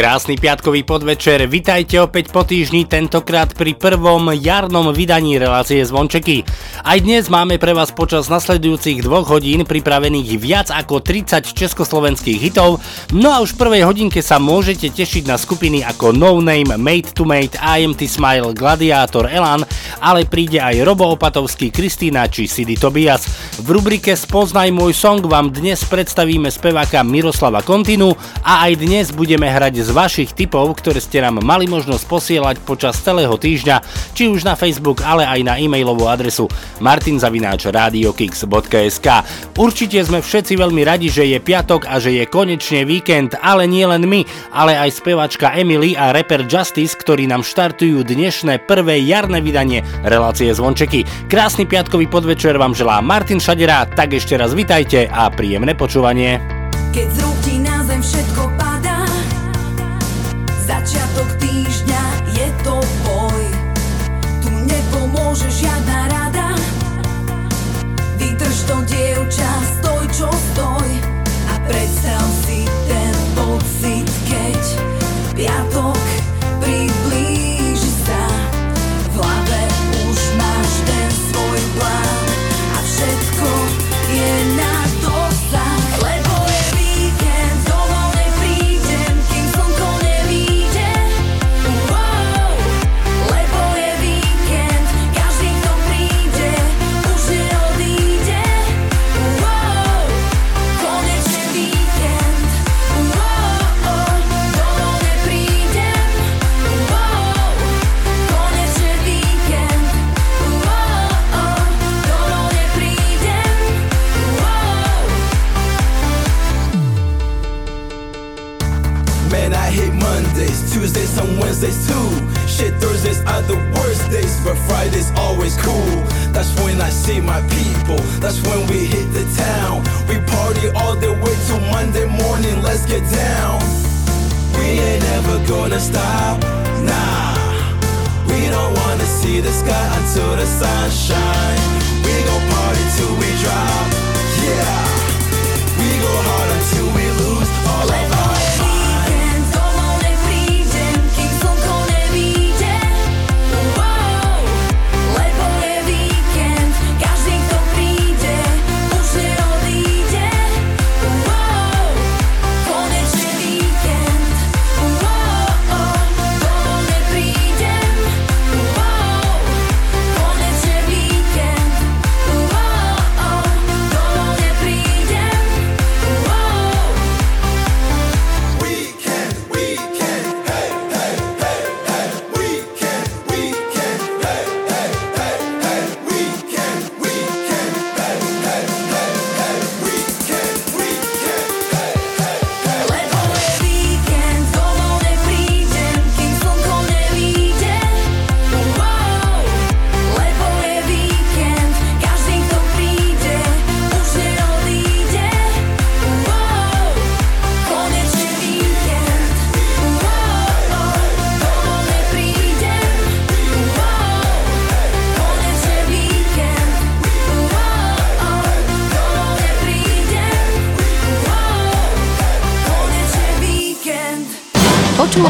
Krásny piatkový podvečer, vitajte opäť po týždni, tentokrát pri prvom jarnom vydaní relácie Zvončeky. Aj dnes máme pre vás počas nasledujúcich dvoch hodín pripravených viac ako 30 československých hitov, no a už v prvej hodinke sa môžete tešiť na skupiny ako No Name, Mate to Mate, IMT Smile, Gladiator, Elan, ale príde aj Robo Opatovský, Kristýna či Sidy Tobias. V rubrike Spoznaj môj song vám dnes predstavíme speváka Miroslava Kontinu a aj dnes budeme hrať z vašich tipov, ktoré ste nám mali možnosť posielať počas celého týždňa, či už na Facebook, ale aj na e-mailovú adresu martinzavináčradiokix.sk Určite sme všetci veľmi radi, že je piatok a že je konečne víkend, ale nie len my, ale aj spevačka Emily a rapper Justice, ktorí nám štartujú dnešné prvé jarné vydanie relácie Zvončeky. Krásny piatkový podvečer vám želá Martin Šadera, tak ešte raz vitajte a príjemné počúvanie. Keď z rúk ti na zem všetko padá Začiatok týždňa je to boj. Tu nepomôže žiadna Wednesdays too. Shit, Thursdays are the worst days, but Friday's always cool. That's when I see my people, that's when we hit the town. We party all the way till Monday morning, let's get down. We ain't ever gonna stop, nah. We don't wanna see the sky until the sun shine. We gon' party till we drop, yeah.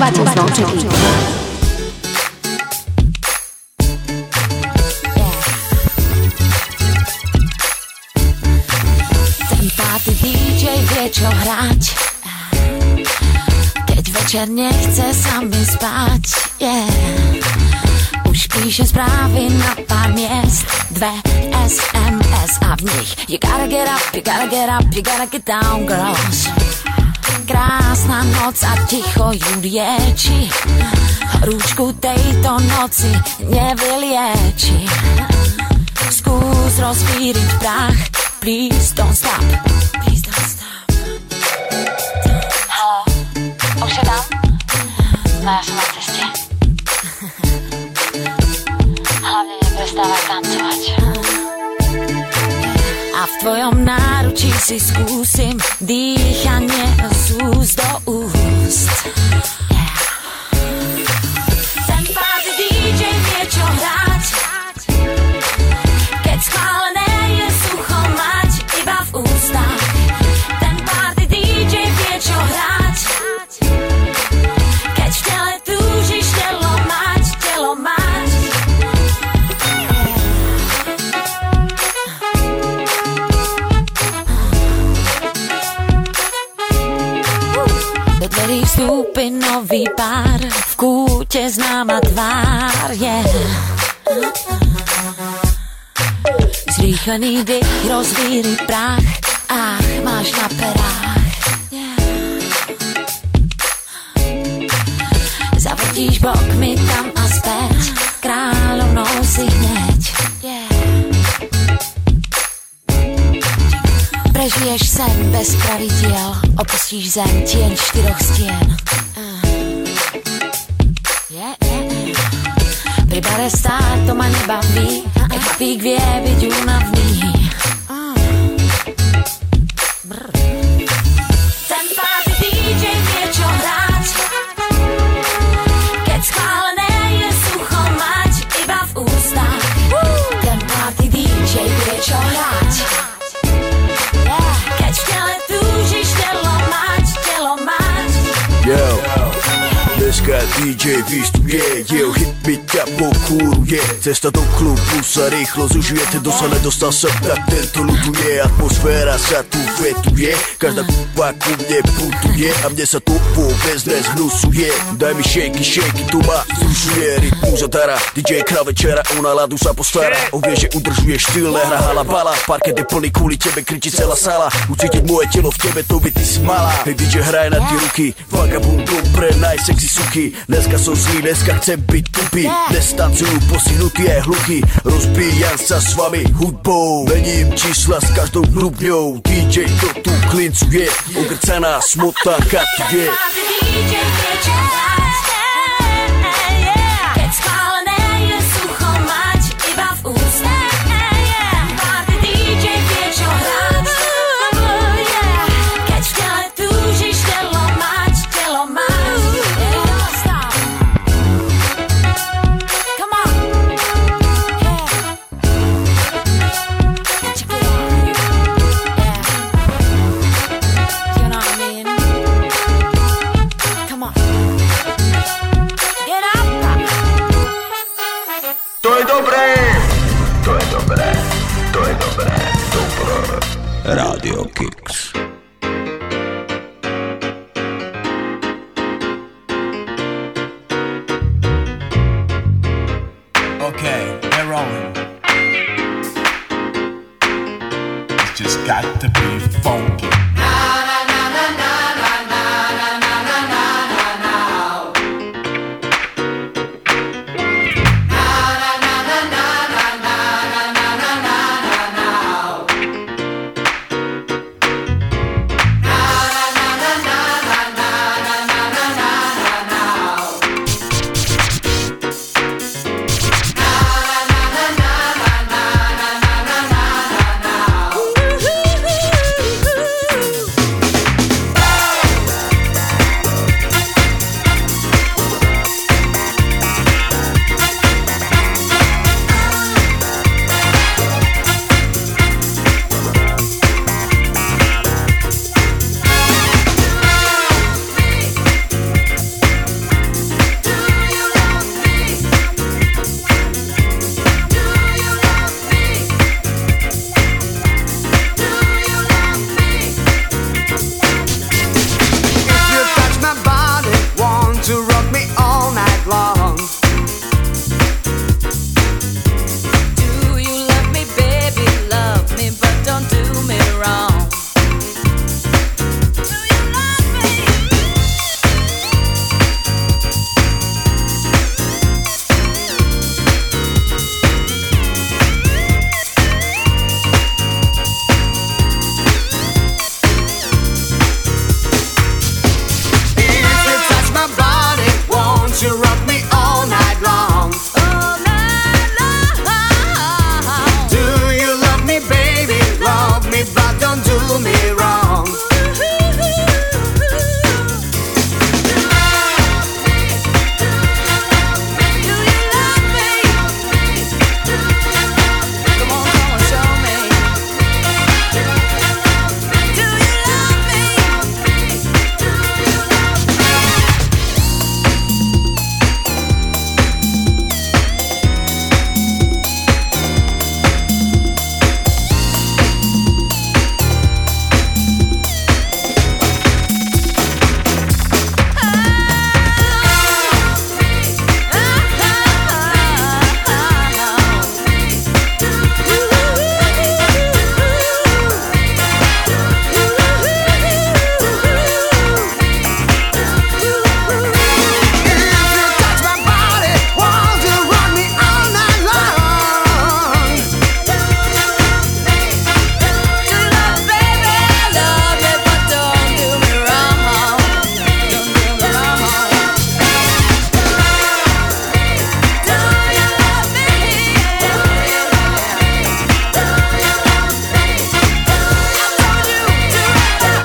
Počúvate zvončeky. Ten pátý DJ vie čo hrať večer nechce sami spať, yeah. Už píše zprávy na pár miest, dve SMS a v nich You gotta get up, you gotta get up, you gotta get down, girls. Krásna noc a ticho ju lieči, rúčku tejto noci nevylieči. Skús rozvíriť prach, please don't stop, please don't stop. Halo, už je tam? No ja som v tvojom náručí si skúsim dýchanie z úst do úst. Zrýchlený dých, rozvíri prach, ach, máš na perách. Yeah. Zavrtíš bokmi tam a späť, kráľovnou si hneď. Prežiješ sen bez pravidiel, opustíš zem tieň štyroch stien. Pri bare stát to ma nebaví, chlapík vie byť Cesta do klubu sa rýchlo zužuje, ten kto sa nedostal sem, tak tento ľuduje Atmosféra sa tu vetuje, každá kupa ku mne putuje. A mne sa tu vôbec nezhnusuje. Daj mi shaky, shaky, tu ma zrušuje Rytmu zadara, DJ král večera, o náladu sa postará. On vie, že udržuje štýl, nehra halabala Parket je plný kvôli tebe, kričí celá sala. Ucítiť moje telo v tebe, to by ty si mala. Hej DJ, hraj na tie ruky, vagabundom pre najsexy suky. Dneska som zlý, dneska chcem byť tupý. Dnes tancujú postihnutý aj hluchý Rozbíjam sa s vami hudbou. Mením čísla s každou hrubňou. DJ to tu klincuje Ogrcaná smutná katuje Party DJ Radio Kicks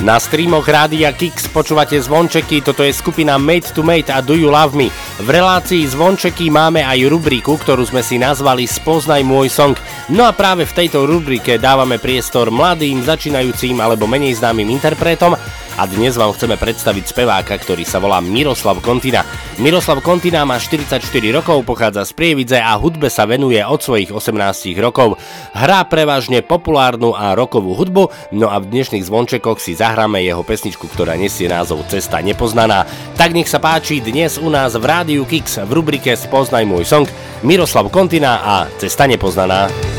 Na streamoch Rádia Kix počúvate zvončeky, toto je skupina Made to Mate a Do You Love Me. V relácii zvončeky máme aj rubriku, ktorú sme si nazvali Spoznaj môj song. No a práve v tejto rubrike dávame priestor mladým, začínajúcim alebo menej známym interpretom a dnes vám chceme predstaviť speváka, ktorý sa volá Miroslav Kontina. Miroslav Kontina má 44 rokov, pochádza z Prievidze a hudbe sa venuje od svojich 18 rokov. Hrá prevažne populárnu a rokovú hudbu, no a v dnešných zvončekoch si zahráme jeho pesničku, ktorá nesie názov Cesta nepoznaná. Tak nech sa páči dnes u nás v Rádiu Kix v rubrike Spoznaj môj song Miroslav Kontina a Cesta nepoznaná.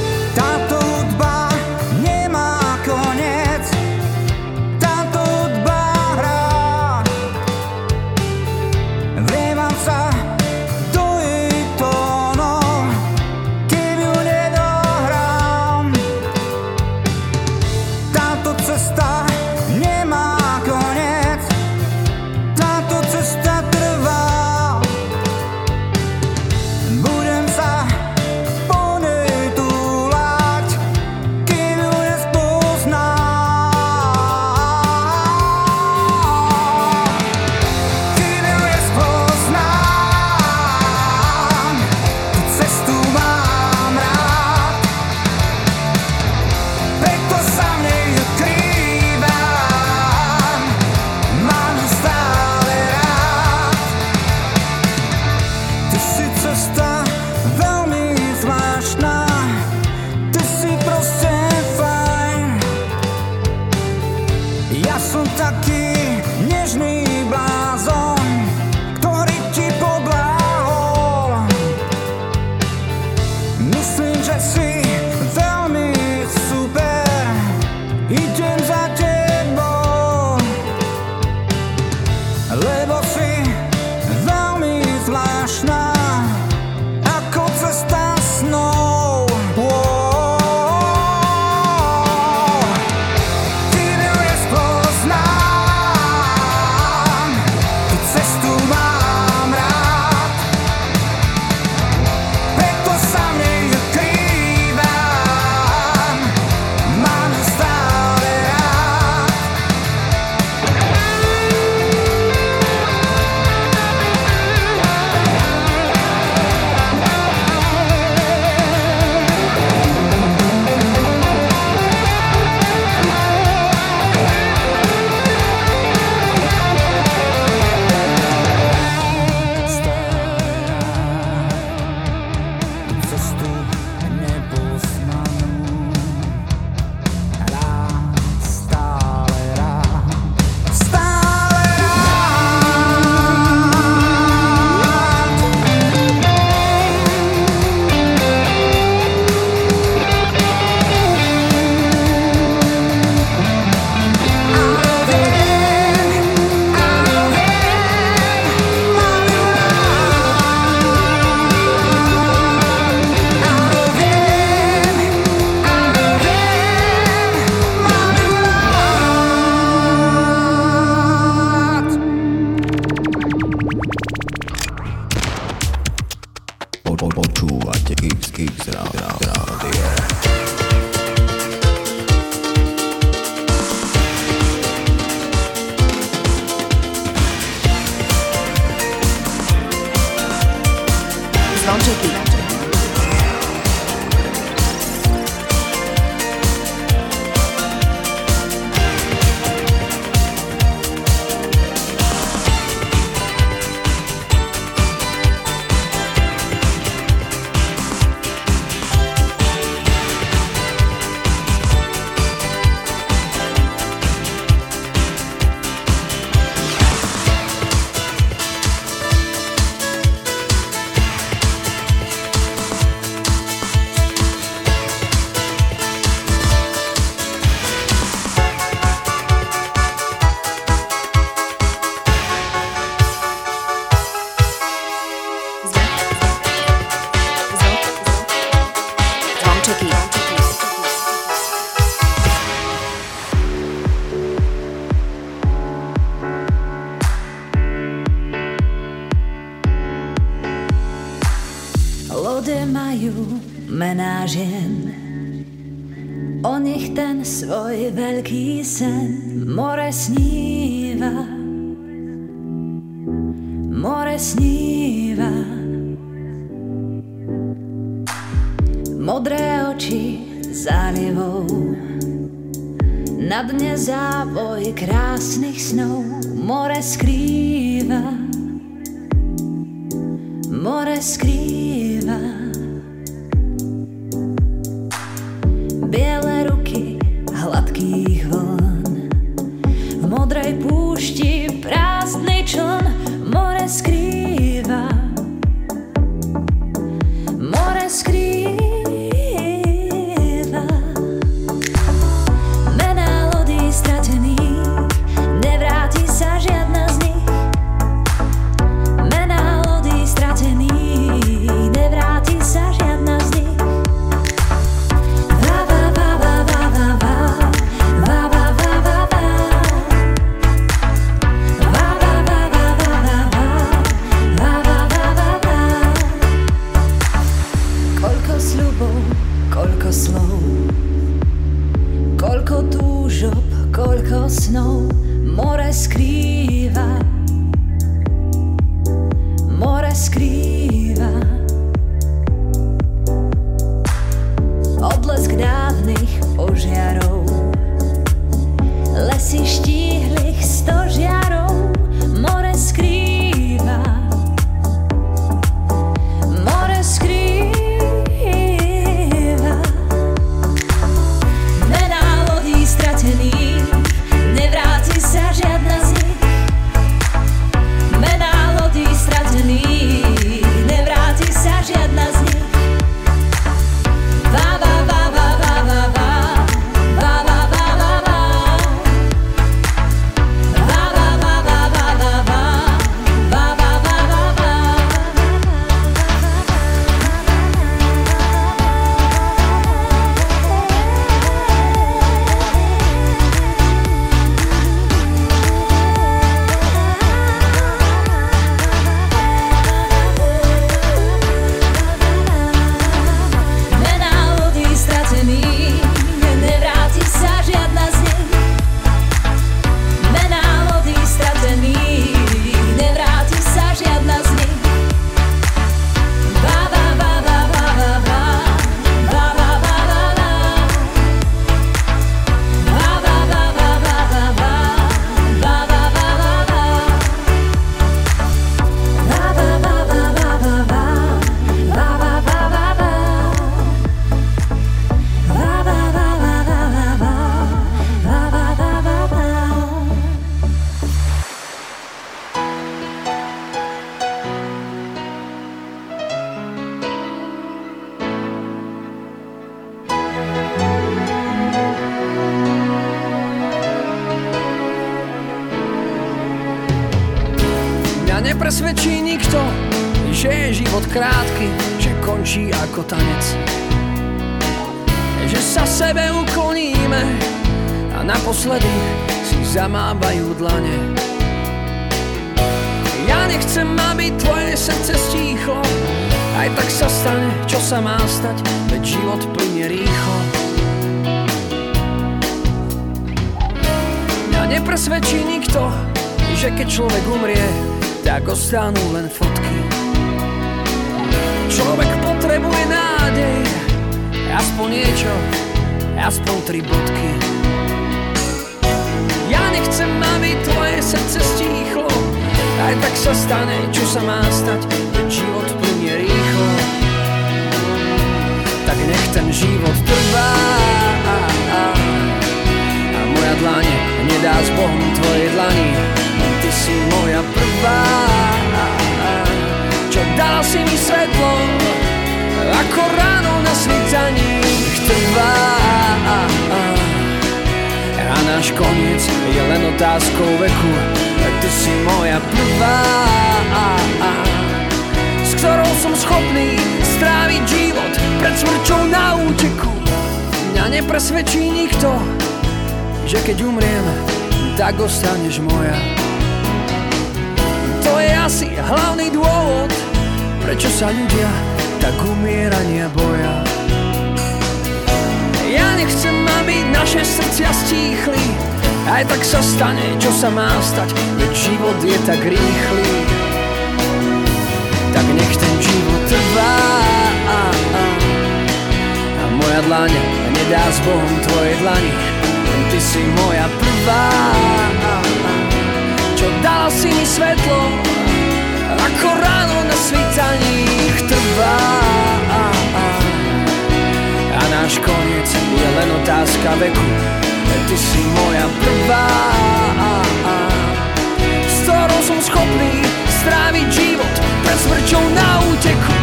Smrťou na úteku.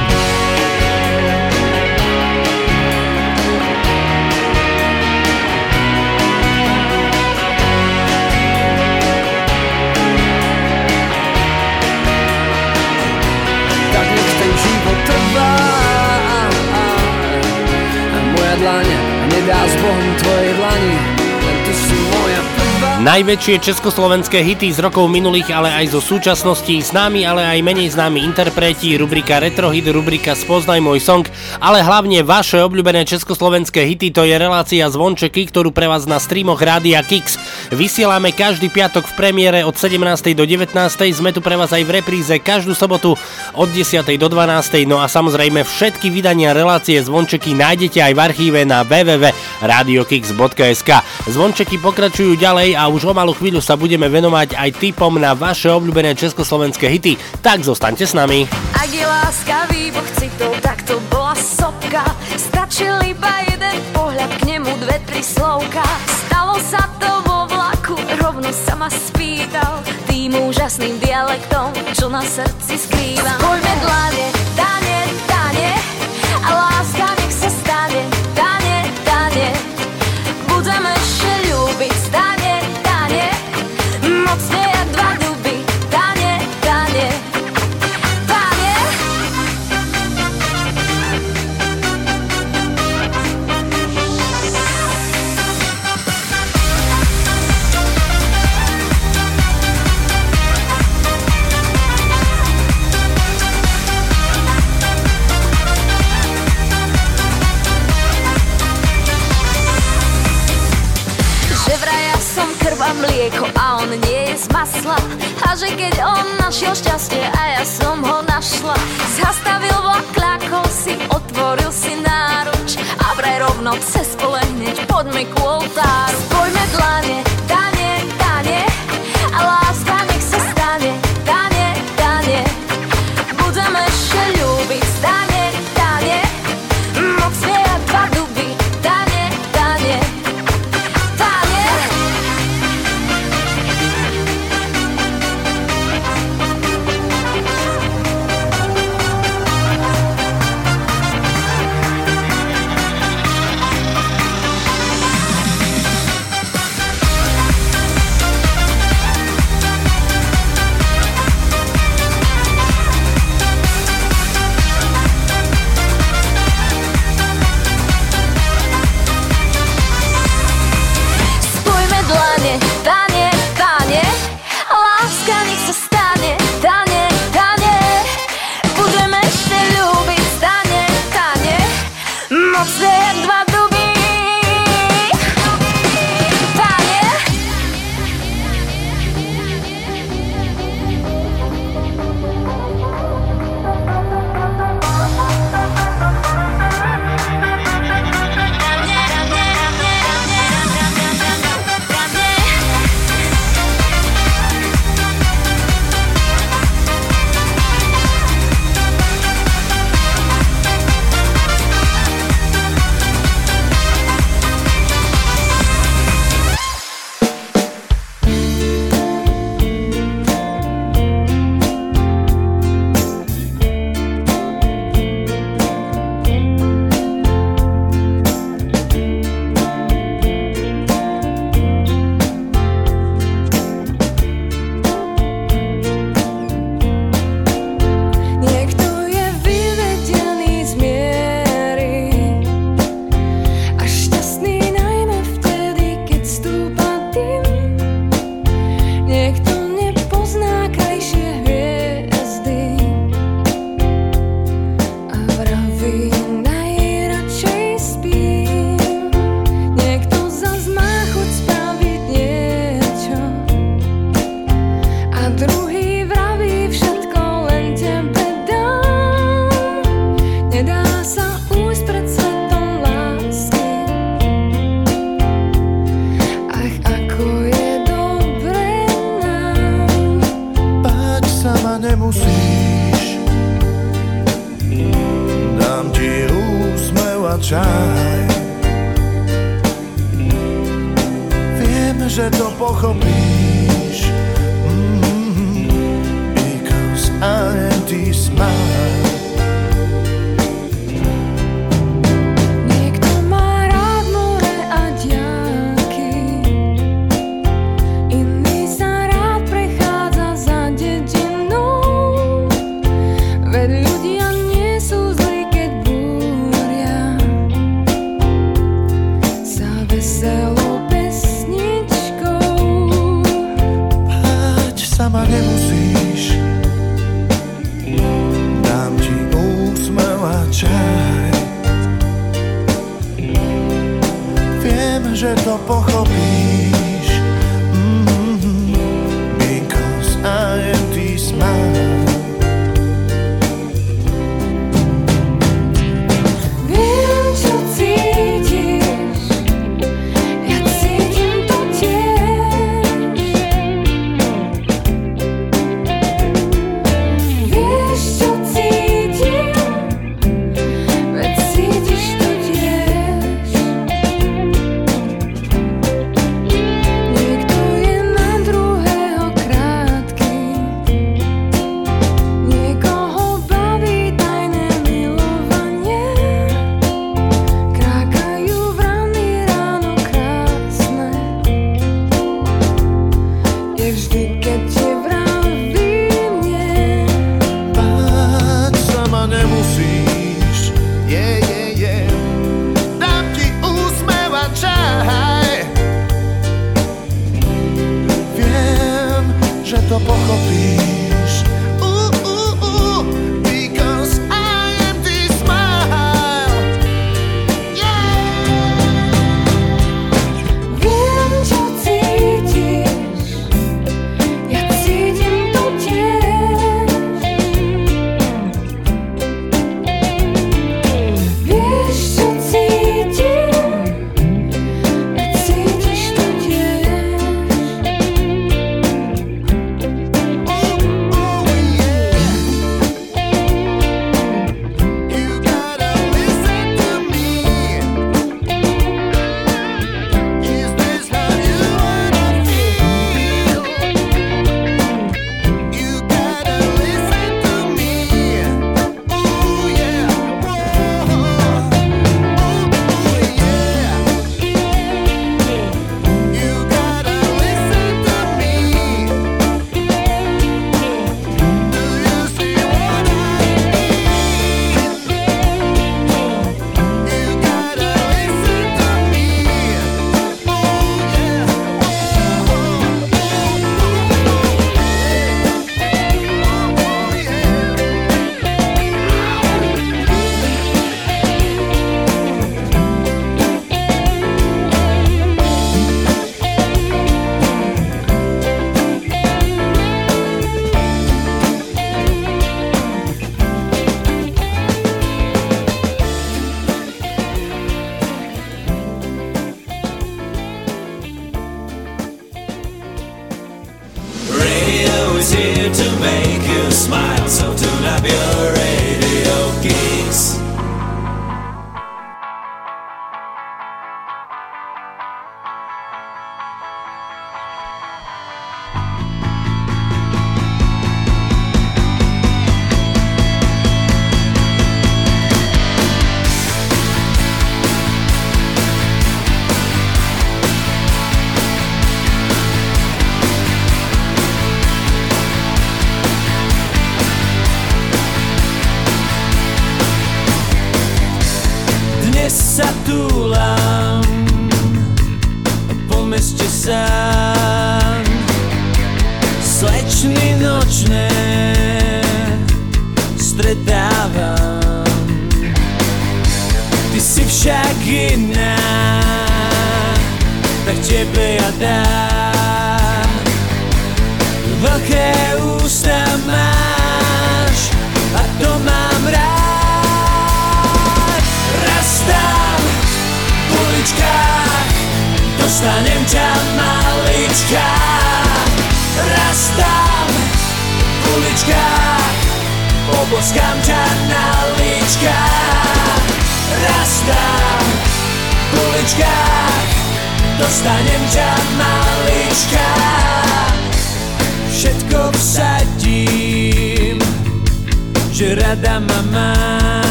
Tak nech ten život trvá. A moja dlaň nedá s Bohom tvojej dlani Najväčšie československé hity z rokov minulých, ale aj zo súčasnosti, známi, ale aj menej známi interpreti, rubrika Retrohit, rubrika Spoznaj môj song, ale hlavne vaše obľúbené československé hity, to je relácia Zvončeky, ktorú pre vás na streamoch Rádia Kix vysielame každý piatok v premiére od 17. do 19. Sme tu pre vás aj v repríze každú sobotu od 10. do 12. No a samozrejme všetky vydania relácie Zvončeky nájdete aj v archíve na www.radiokix.sk. Zvončeky pokračujú ďalej a už o malú chvíľu sa budeme venovať aj tipom na vaše obľúbené československé hity. Tak zostaňte s nami. Ak je láska výbuch citov, tak to bola sopka Stačil iba jeden pohľad, k nemu dve, tri slovka Stalo sa to vo vlaku, rovno sa ma spýtal Tým úžasným dialektom, čo na srdci skrývam Poďme dlane, dane, Že keď on našiel šťastie a ja som ho našla Zastavil vlak, kľakol si, otvoril si náruč A vraj rovno cez pole hneď poďme ku oltáru. Spojme dlane, dane, dane A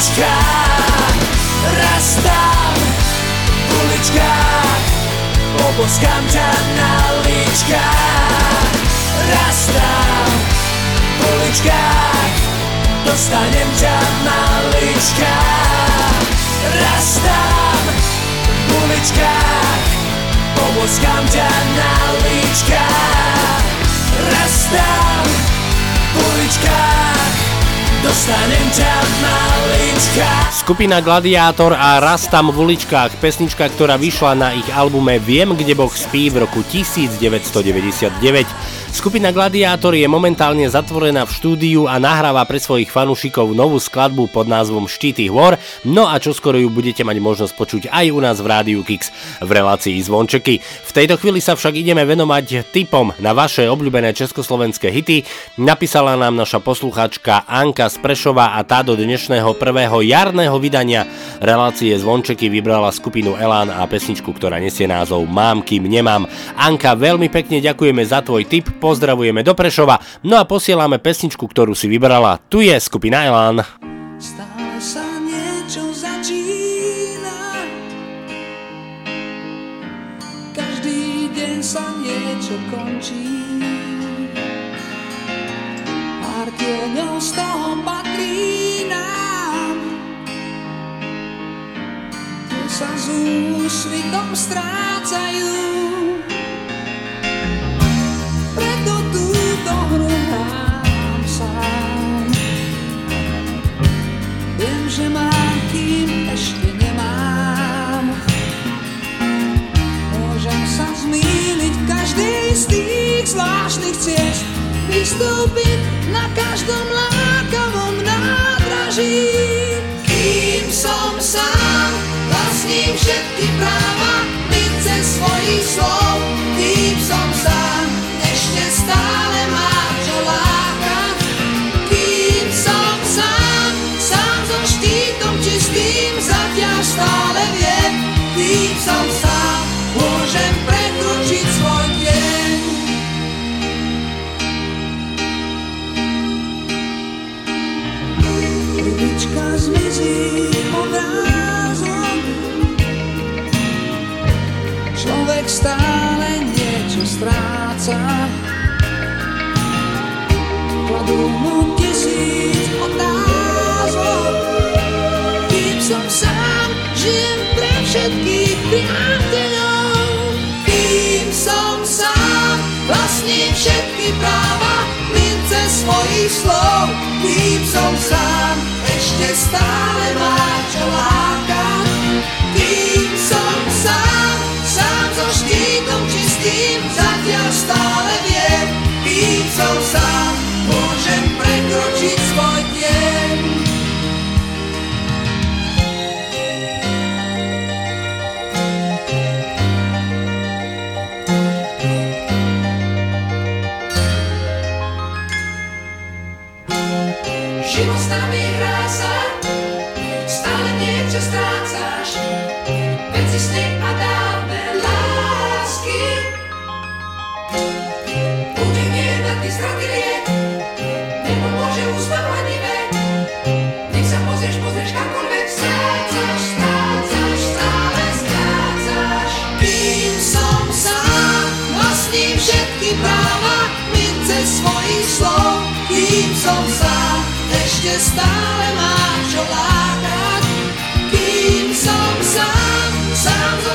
malička Raz tam v uličkách Poboskám ťa na líčkach Raz tam v uličkách Dostanem ťa malička Raz tam v uličkách Poboskám ťa na líčkach Raz tam v uličkách Dostanem ťa malička Skupina Gladiátor a Raz v uličkách, pesnička, ktorá vyšla na ich albume Viem, kde Boh spí v roku 1999. Skupina Gladiátor je momentálne zatvorená v štúdiu a nahráva pre svojich fanúšikov novú skladbu pod názvom Štíty hôr, no a čoskoro ju budete mať možnosť počuť aj u nás v Rádiu Kix v relácii Zvončeky. V tejto chvíli sa však ideme venovať typom na vaše obľúbené československé hity. Napísala nám naša poslucháčka Anka z Prešova a tá do dnešného prvého jarného vydania relácie Zvončeky vybrala skupinu Elán a pesničku, ktorá nesie názov Mám, kým nemám. Anka, veľmi pekne ďakujeme za tvoj tip, pozdravujeme do Prešova, no a posielame pesničku, ktorú si vybrala. Tu je skupina Elán. Stále Tieňov z toho patrí nám. Tie sa s úsvitom strácajú. Preto túto sa zmýliť v každej z tých zvláštnych ciest Vystúpiť na každom lákavom nádraží. Kým som sám, vlastním všetky práva Mince svojich slov, stále niečo stráca Kladú mu tisíc otázok. Kým som sám, žijem pre všetkých priateľov. Kým som sám, vlastním všetky práva Mince svojich slov. Kým som sám, ešte stále má čo lákať svojich slov. Kým som sám, ešte stále máš čo lákať. Kým som sám, sám so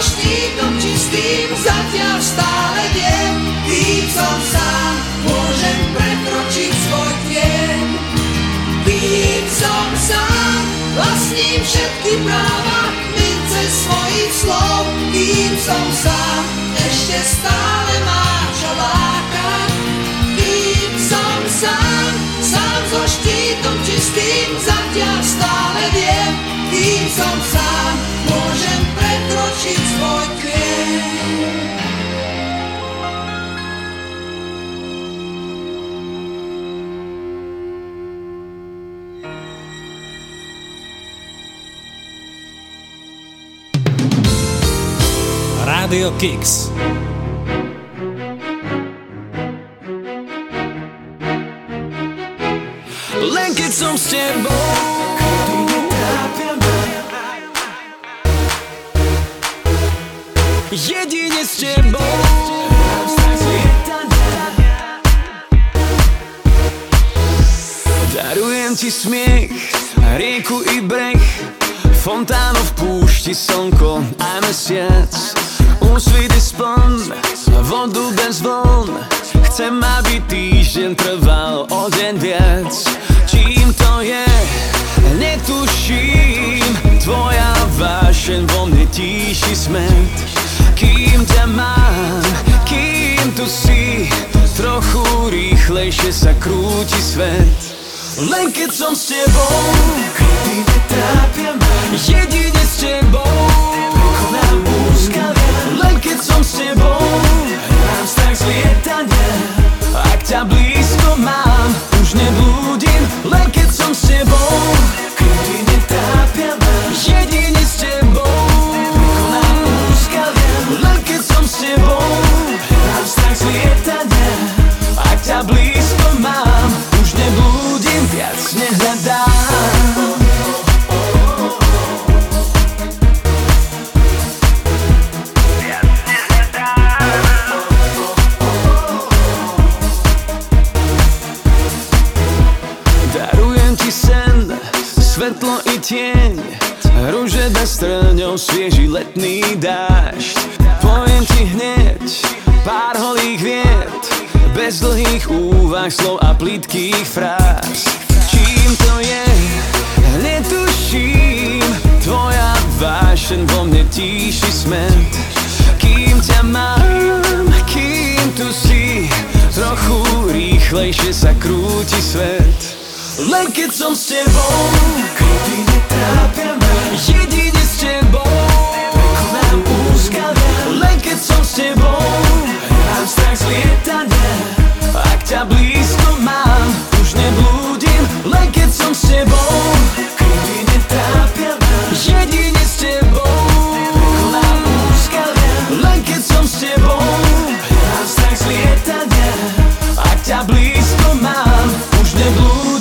čistým, zatiaľ stále viem. Kým som sám, všetky práva, mince svojich slov. Kým som sám, ešte stále má čo lákať. Kým som sám, sám so štítom čistým, zatiaľ stále viem. Kým som sám, môžem prekročiť svoj tieň. Radio Kicks. Len keď som s tebou. Jedine s tebou. Darujem ti smiech, rieku i breh Fontánu v púšti, slnko a mesiac Úsvity spln, vodu bez vln. Chcem, aby týždeň trval o deň viac. Čím to je, netuším. Tvoja vášeň vo mne tíši smet. Kým ťa mám, kým tu si Trochu rýchlejšie sa krúti svet. Len keď som s tebou Kedy netrápia ma. Jedine s tebou Prekonám úskalia Len keď som s tebou. Hrám strach z lietania Ak ťa blízko mám. Už neblúdim Len keď som s tebou. Kedy netrápia ma Jedine s tebou. Prekonám úskalia Len keď som s tebou. Hrám strach z lietania Ak ťa blízko tieň. Rúže bez trňov, svieži letný dážď. Poviem ti hneď pár holých viet Bez dlhých úvah, slov a plitkých fráz. Čím to je, netuším. Tvoja vášeň vo mne tíši smet Kým ťa mám, kým tu si Trochu rýchlejšie sa krúti svet len keď som s tebou Kedy netrápia ma Jedine s tebou Prekonám úskalia Len keď som s tebou Hrám strach z lietania. Ak ťa blízko mám Už neblúdim. Len keď som s tebou Kedy netrápia ma Jedine s tebou Prekonám úskalia Len keď som s tebou Hrám strach z lietania. Ak ťa blízko mám Už neblúdim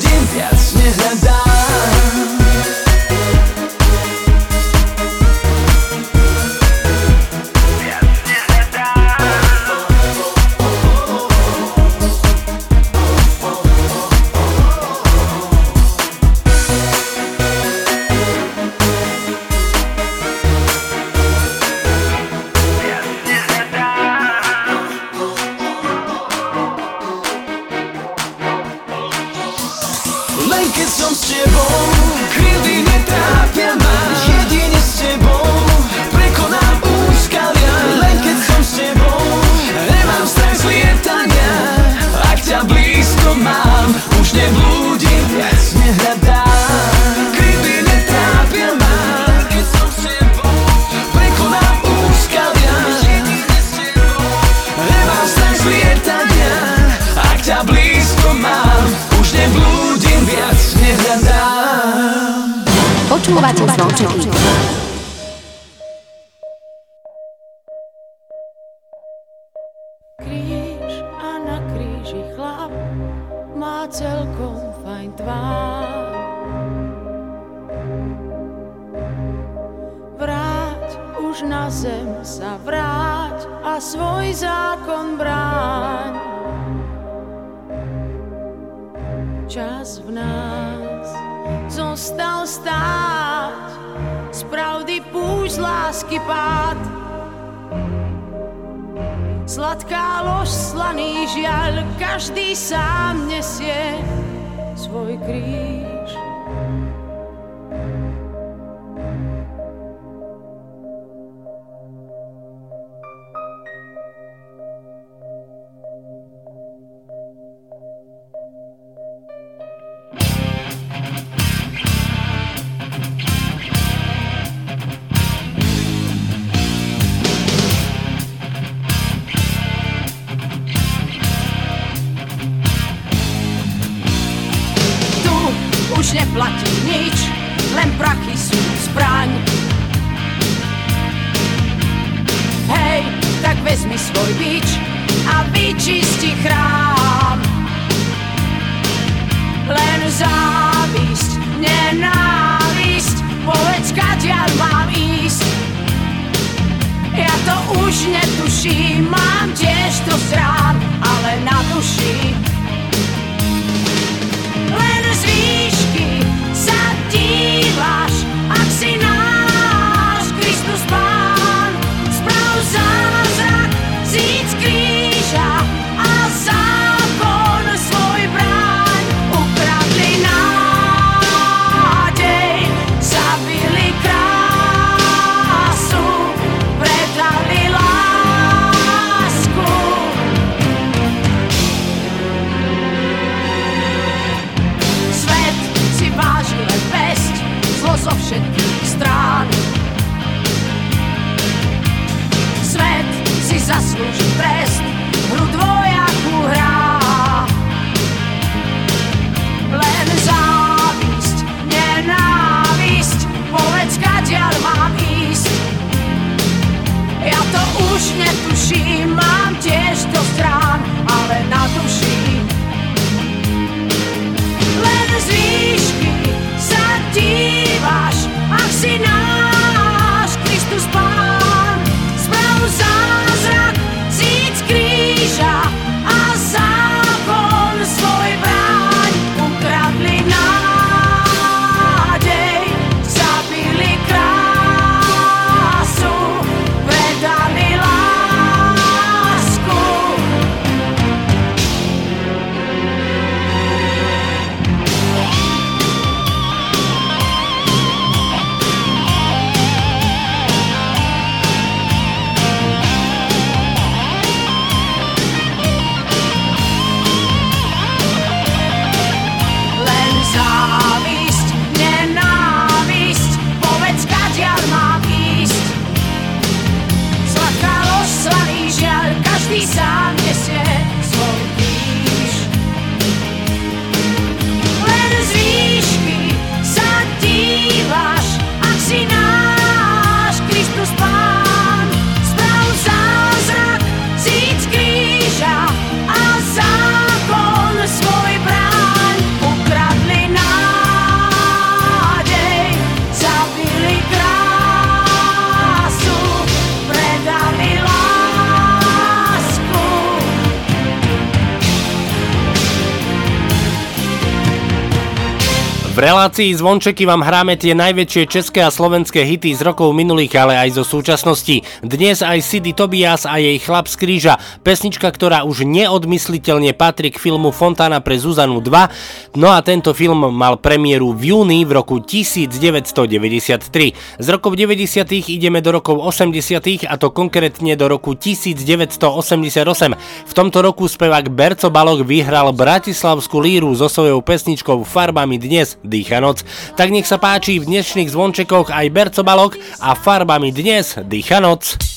relácii Zvončeky vám hráme tie najväčšie české a slovenské hity z rokov minulých, ale aj zo súčasnosti. Dnes aj Sidy Tobias a jej Chlap z kríža, pesnička, ktorá už neodmysliteľne patrí k filmu Fontana pre Zuzanu 2. No a tento film mal premiéru v júni v roku 1993. Z rokov 90. ideme do rokov 80. a to konkrétne do roku 1988. V tomto roku spevák Berco Balok vyhral Bratislavskú líru so svojou pesničkou Farbami dnes dýcha Vianoc. Tak nech sa páči v dnešných zvončekoch aj Bercobalok a farbami dnes dýcha noc.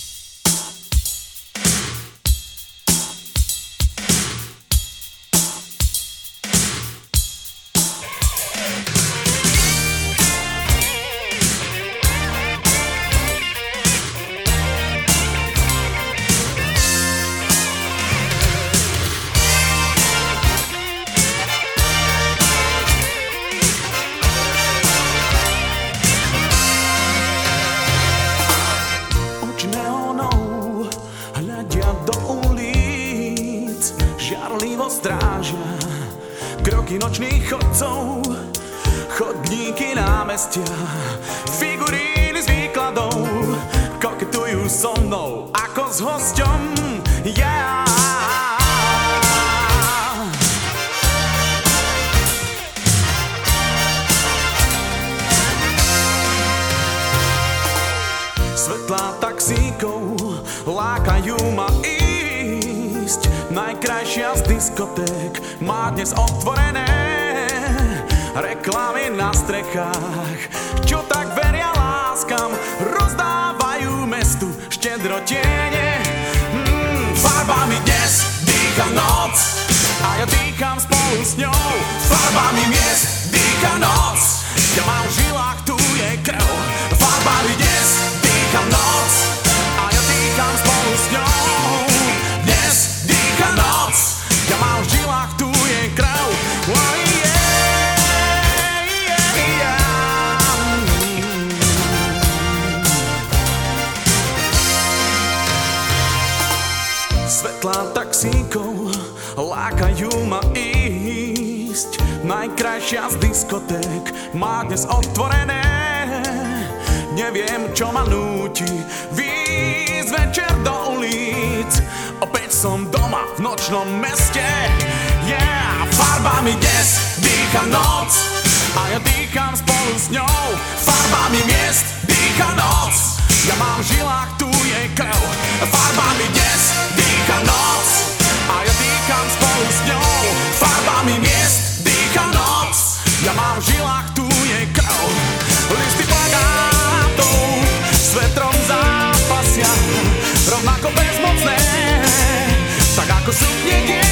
svetlá taxíkov lákajú ma ísť. Najkrajšia z diskotek, má dnes otvorené. Neviem, čo ma núti výjsť večer do ulic. Opäť som doma v nočnom meste. Yeah, farba mi des, dýcha noc. A ja dýcham spolu s ňou. Farba mi miest, dýcha noc. Ja mám v žilách, tu je krv. Farba mi des, dýcha a ja dýcham spolu s ňou. Farbami miest dýcha noc. Ja mám v tu je krv. Listy plagátov s vetrom zápasia. Rovnako bezmocné tak ako sú niekde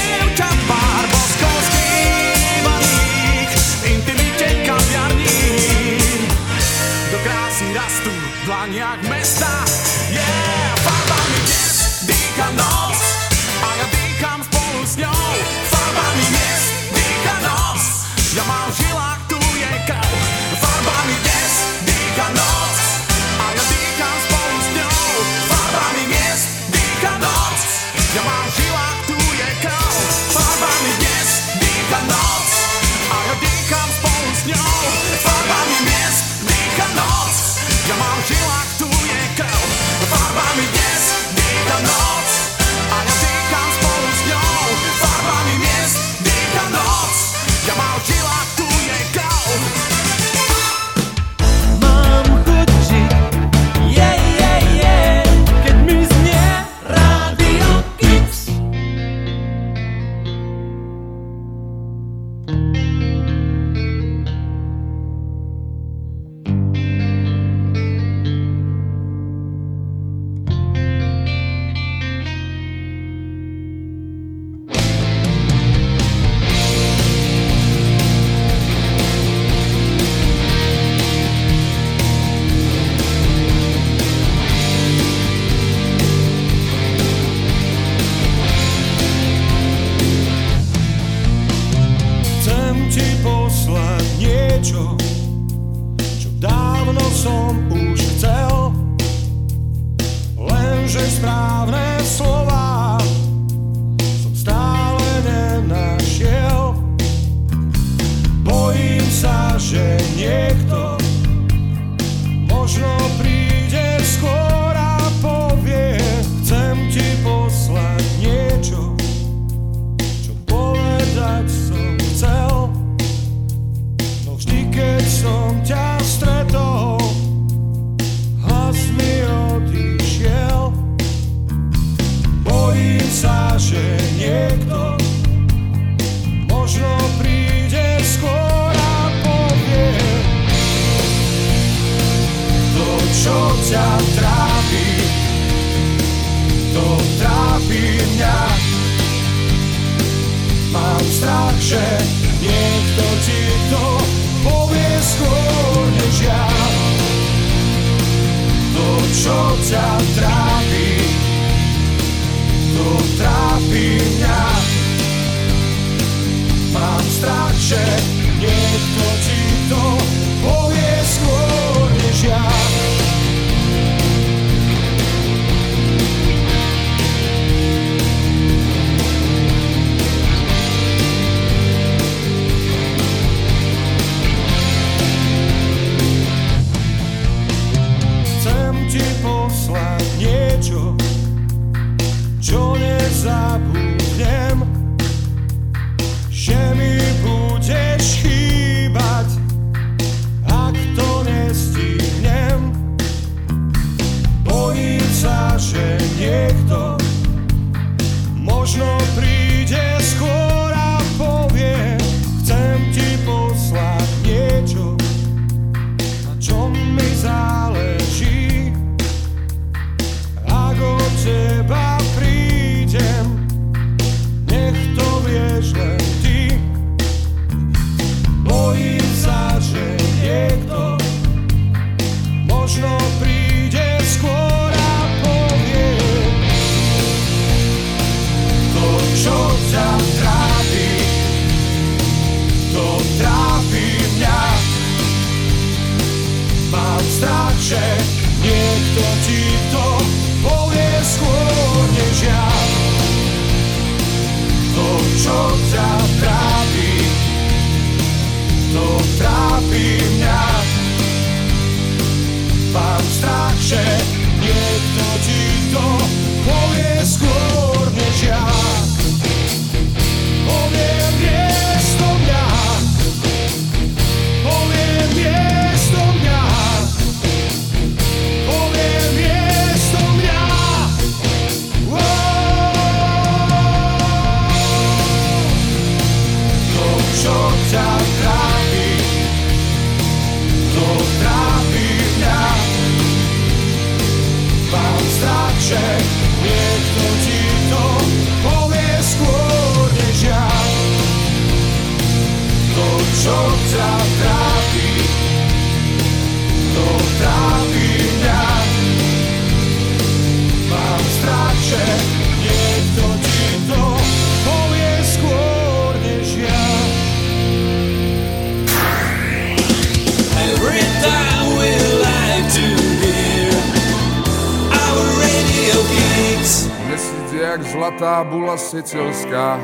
bula sicilská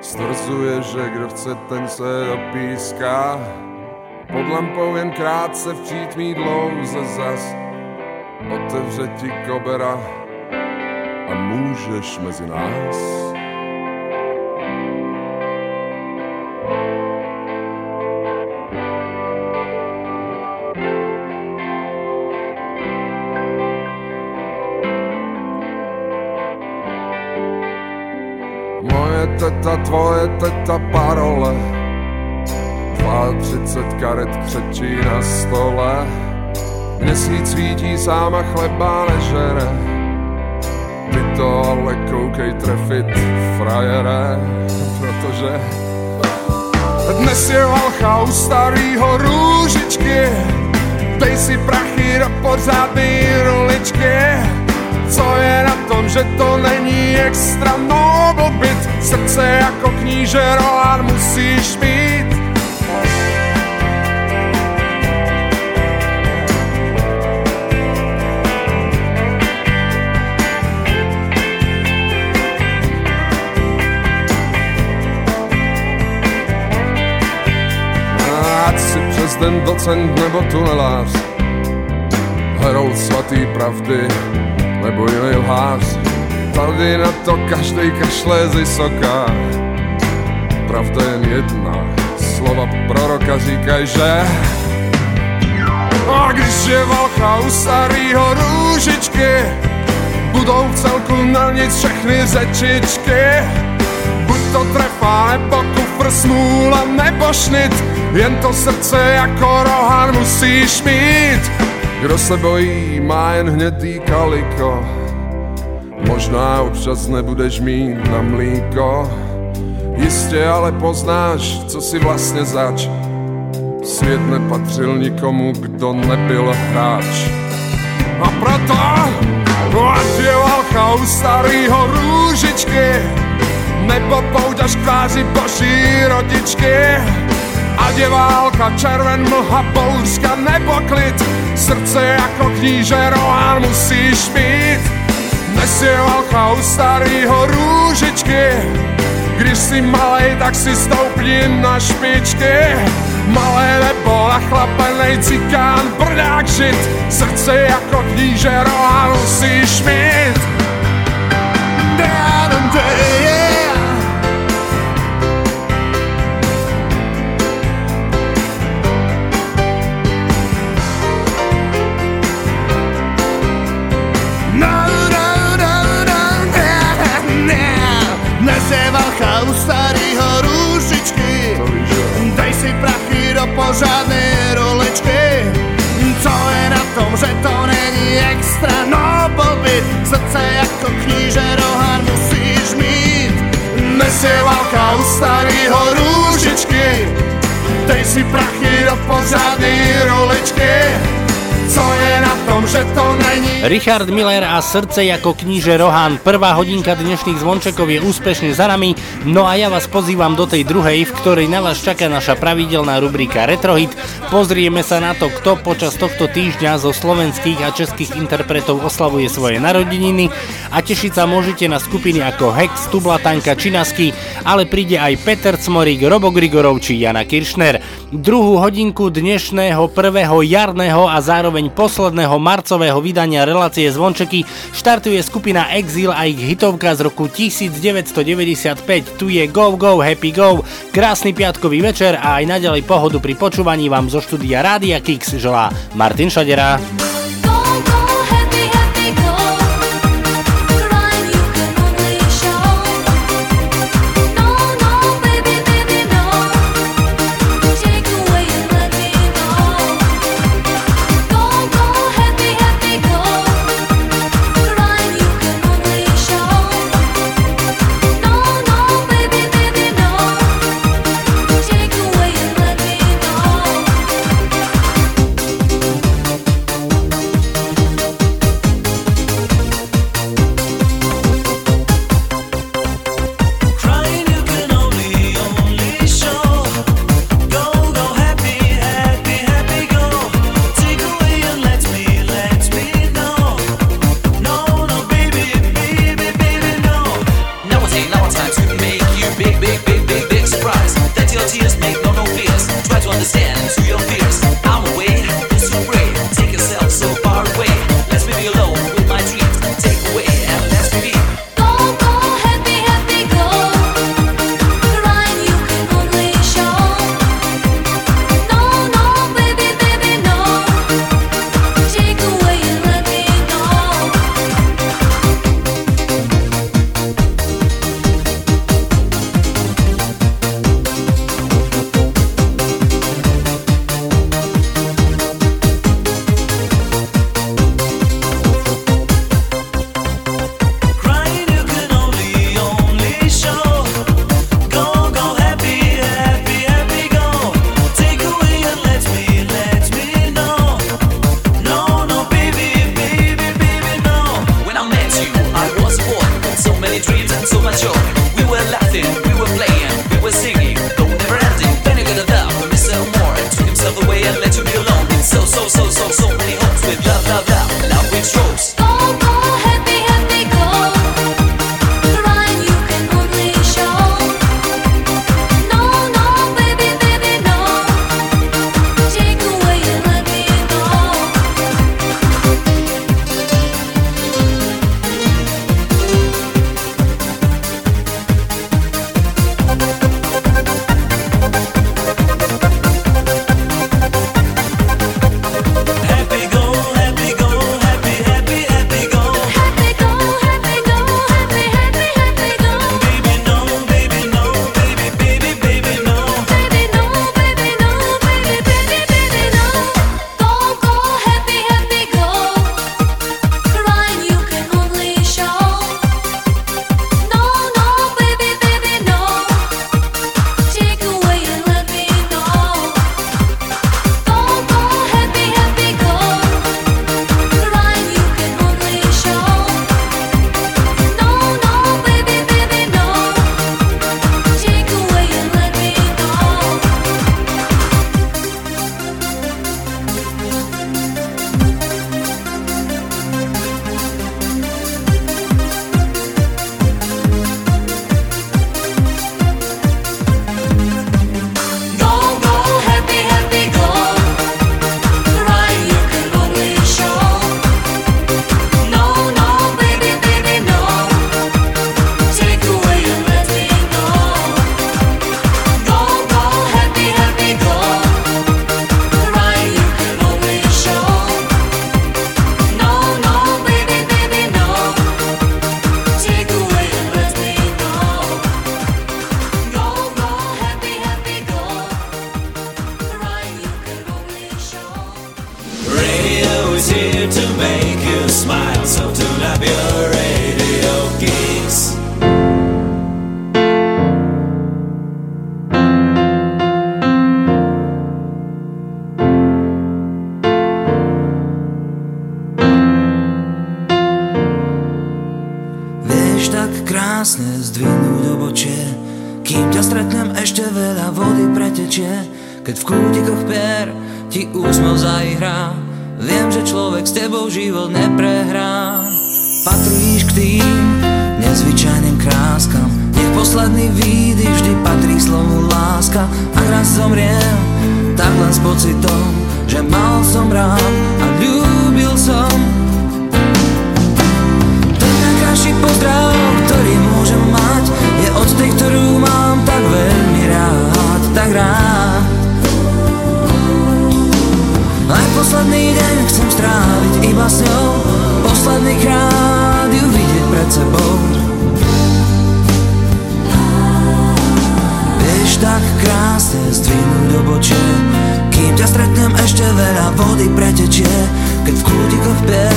Stvrzuje, že kdo chce, ten se opíská. Pod lampou jen krátce v přítmí dlouze zas. Otevře ti kobera a můžeš mezi nás Teta, tvoje teta, parole. 32 karet křečí na stole. Měsíc svítí sám a chleba nežere. Ty to ale koukej trefit, frajere Protože dnes je valcha u starýho růžičky. Dej si prachy do pořádný roličky Co je na tom, že to není extra noble byt. Srdce jako kníže Rohan musíš mít Ať si přes den docent nebo tunelář. Herou svatý pravdy nebo jiný lhář Tady na to každej kašle z vysoká. Pravda jen jedna Slova proroka říkaj, že A když je valcha u starýho růžičky Budou v celku na nic všechny řečičky. Buď to trefa nebo kufr smůla nebo šnit Jen to srdce jako rohan musíš mít Kdo se bojí, má jen hnědý kaliko. Možná občas nebudeš mít na mlíko. Jistě ale poznáš, co si vlastně zač. Svět nepatřil nikomu, kdo nebyl hráč. A proto, ať je válka u starýho růžičky Nebo pouť až k tváři boží rodičky Ať je válka, červen, mlha, bouřka nebo klid. Srdce jako kníže Rohan musíš mít Dnes je válka u starýho růžičky. Když si malej, tak si stoupni na špičky. Malé nebo nachlapenej cikán, brdák žit Srdce jako kníže Rohan musíš mít Da, da, da, si prachy do pořádnej roličky. Co je na tom, že to není Richard Miller a srdce ako kníže Rohan. Prvá hodinka dnešných zvončekov je úspešne za nami, no a ja vás pozývam do tej druhej, v ktorej na vás čaká naša pravidelná rubrika Retrohit. Pozrieme sa na to, kto počas tohto týždňa zo slovenských a českých interpretov oslavuje svoje narodeniny a tešiť sa môžete na skupiny ako Hex, Tublatanka či Nasky, ale príde aj Peter Cmorík, Robo Grigorov či Jana Kiršner. Druhú hodinku dnešného prvého jarného a zároveň posledného marcového vydania relácie Zvončeky štartuje skupina Exil a ich hitovka z roku 1995. Tu je Go Go Happy Go. Krásny piatkový večer a aj naďalej pohodu pri počúvaní vám zo štúdia Rádia Kix želá Martin Šadera. Tým nezvyčajným kráskam. Nech posledný výdych vždy patrí slovu láska. Ak raz zomriem, tak len s pocitom Že mal som rád a ľúbil som. Ten najkrajší pozdrav, ktorý môžem mať Je od tej, ktorú mám tak veľmi rád Tak rád. Aj posledný deň chcem stráviť iba s ňou Posledný krát pred sebou. Vieš tak krásne zdvihnúť obočie Kým ťa stretnem ešte veľa vody pretečie. Keď v kútikoch pier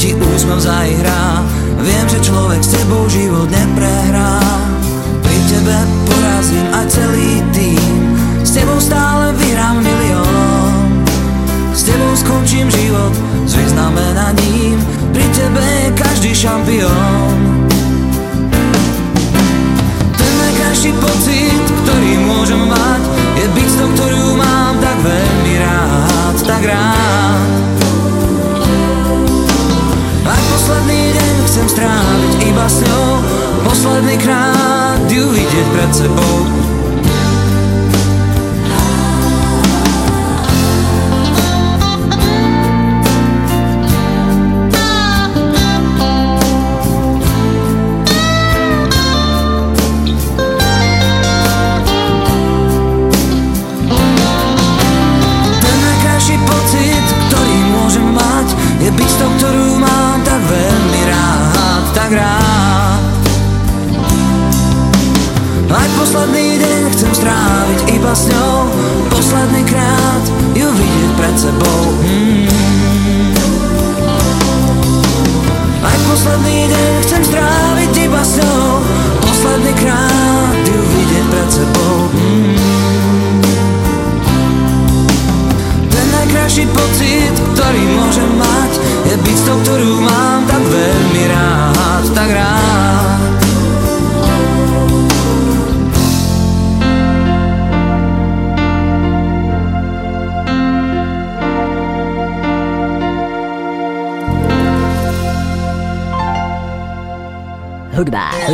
ti úsmev zaihrá Viem, že človek s tebou život neprehrá. Pri tebe porazím aj celý tým S tebou stále vyhrám milión s tebou skončím život s vyznamenaním Pri tebe je každý šampión. Ten najkrajší pocit, ktorý môžem mať Je byť s tou, ktorú mám tak veľmi rád Tak rád. Aj posledný deň chcem stráviť iba s ňou Posledný krát ju vidieť pred sebou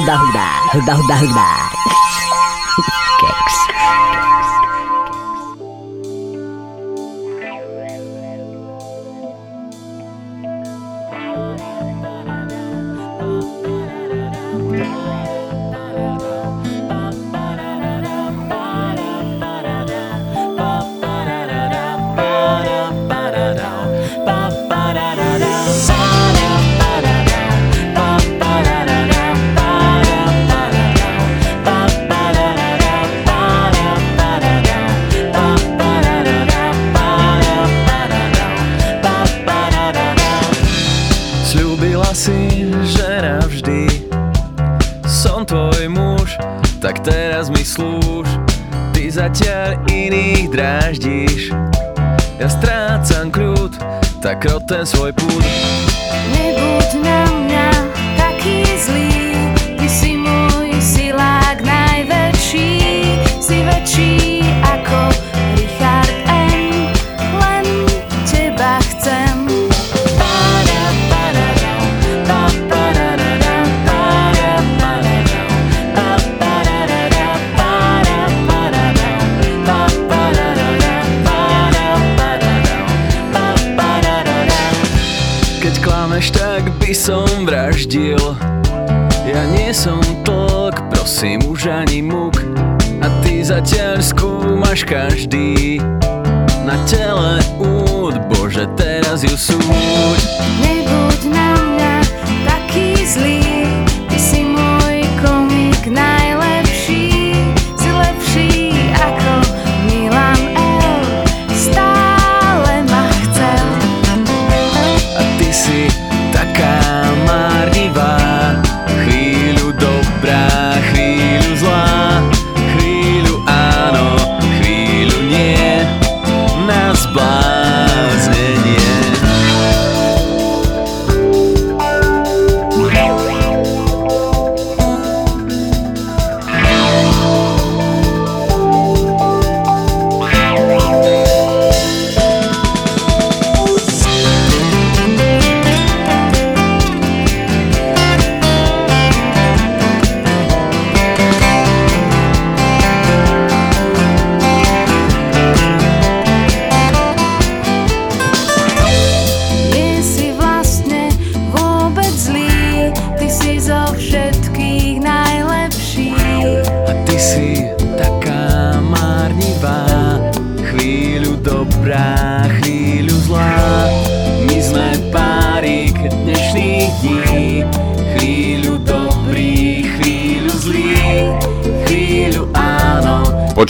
Honda Honda Honda Honda Honda vraždil Ja nie som tlk, prosím už ani muk. A ty zatiaľ skúmaš každý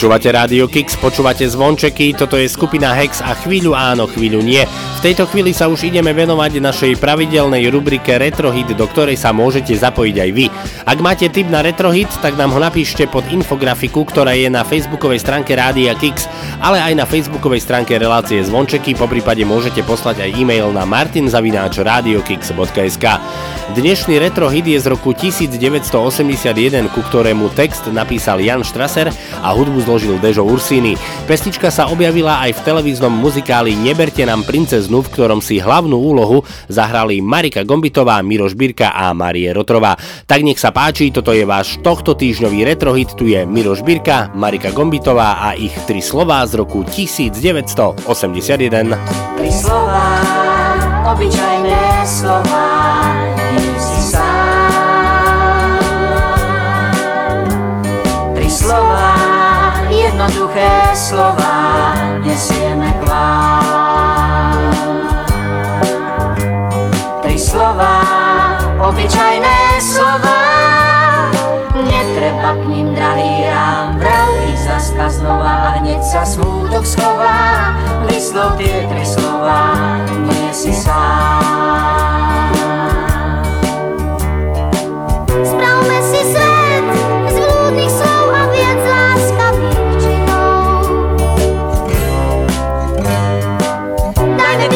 Počúvate Rádio Kix, počúvate zvončeky, toto je skupina Hex a chvíľu áno, chvíľu nie. V tejto chvíli sa už ideme venovať našej pravidelnej rubrike Retrohit, do ktorej sa môžete zapojiť aj vy. Ak máte tip na Retrohit, tak nám ho napíšte pod infografiku, ktorá je na facebookovej stránke Rádia Kix, ale aj na facebookovej stránke relácie Zvončeky, po prípade môžete poslať aj e-mail na martinzavináčradiokix.sk. Dnešný Retrohit je z roku 1981, ku ktorému text napísal Jan Strasser a hudbu zložil Dežo Ursini. Pesnička sa objavila aj v televíznom muzikáli Neberte nám princeznu, v ktorom si hlavnú úlohu zahrali Marika Gombitová, Miroš Birka a Marie Rotrová. Tak nech sa páči, toto je váš tohto týždňový retrohit, tu je Miroš Birka, Marika Gombitová a ich tri slová z roku 1981. Tri slová, obyčajné slová, jednoduché slova, nesieme k vám. Tri slova, obyčajné slova, netreba k ním drahý rám, vrali zaska znova a hneď sa smútok schová, vyslov tie tri slova, nie si sám.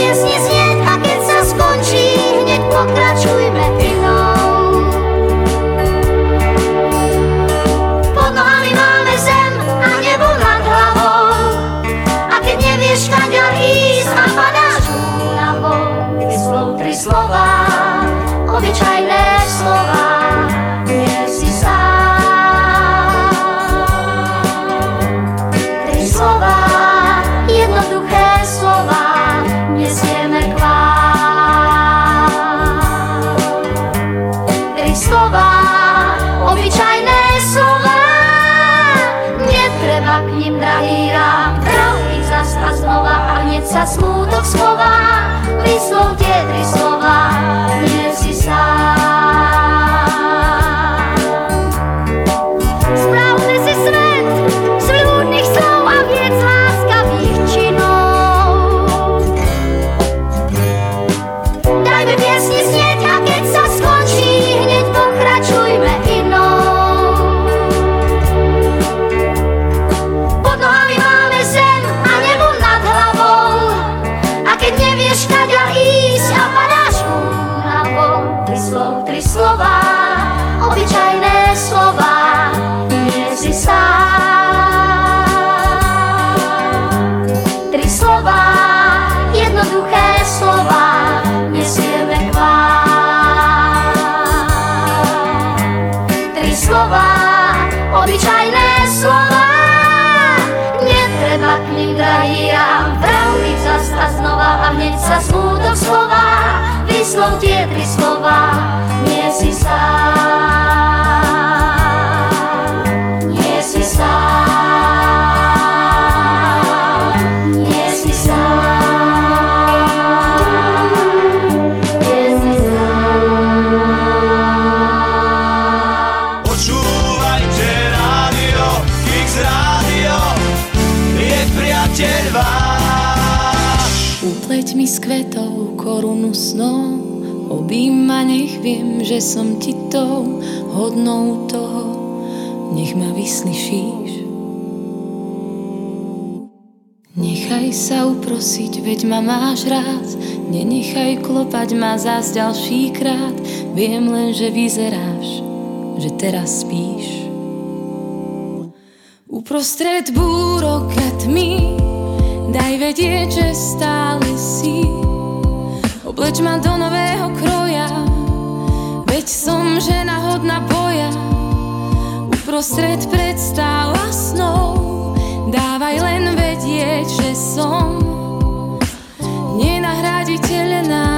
Если nech viem, že som ti tou hodnou toho, nech ma vyslyšíš. Nechaj sa uprosiť, veď ma máš rád, nenechaj klopať ma zás ďalší krát, viem len, že vyzeráš, že teraz spíš. Uprostred búrok a tmy Daj vedieť, že stále si. Obleč ma do nového Veď som žena hodná boja. Uprostred predstav a Dávaj len vedieť, že som Nenahraditeľná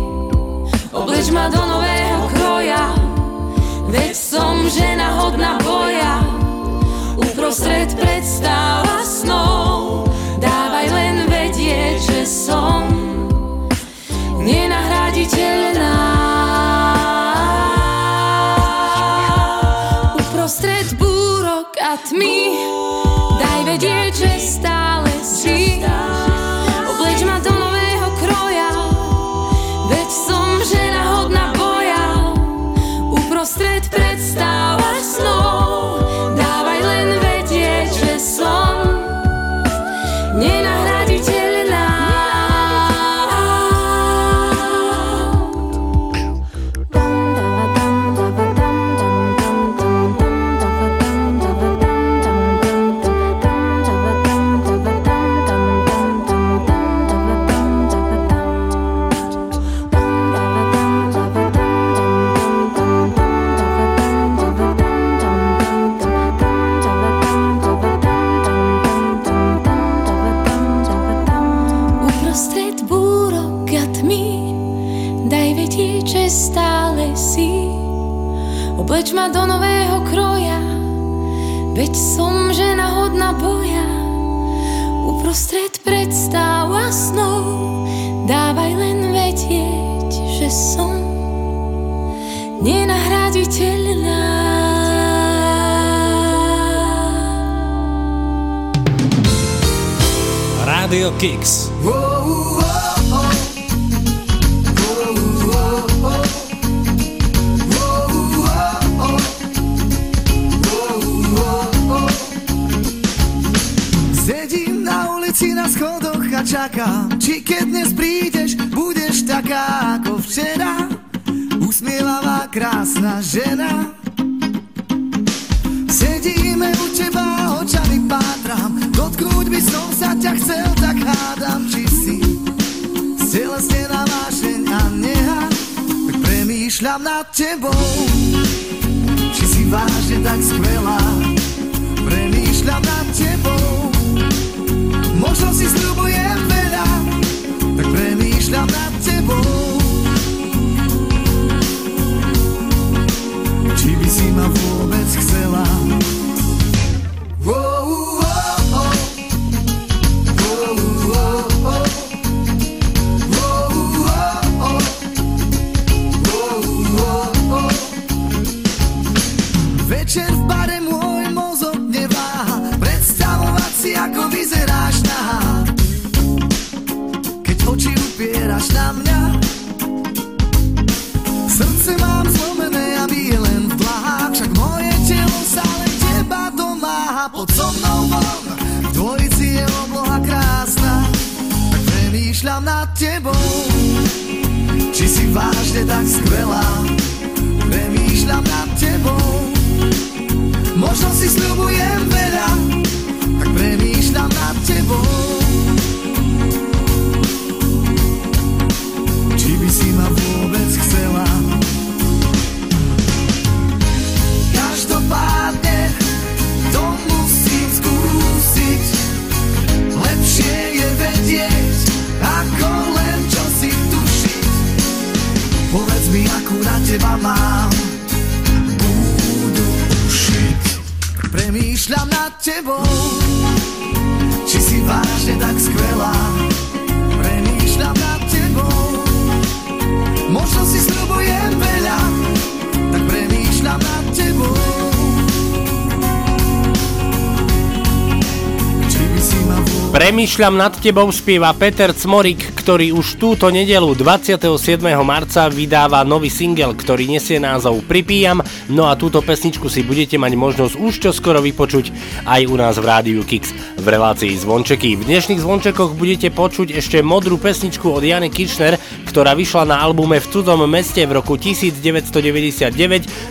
Obleč ma do nového kroja. Veď som žena hodná boja. Uprostred predstáva snou Dávaj len vedieť, že som Nenahraditeľná. Premýšľam nad tebou spieva Peter Cmorik ktorý už túto nedelu 27. marca vydáva nový single, ktorý nesie názov Pripíjam, no a túto pesničku si budete mať možnosť už čoskoro vypočuť aj u nás v Rádiu Kix v relácii Zvončeky. V dnešných Zvončekoch budete počuť ešte modrú pesničku od Jany Kirchner, ktorá vyšla na albume V cudzom meste v roku 1999.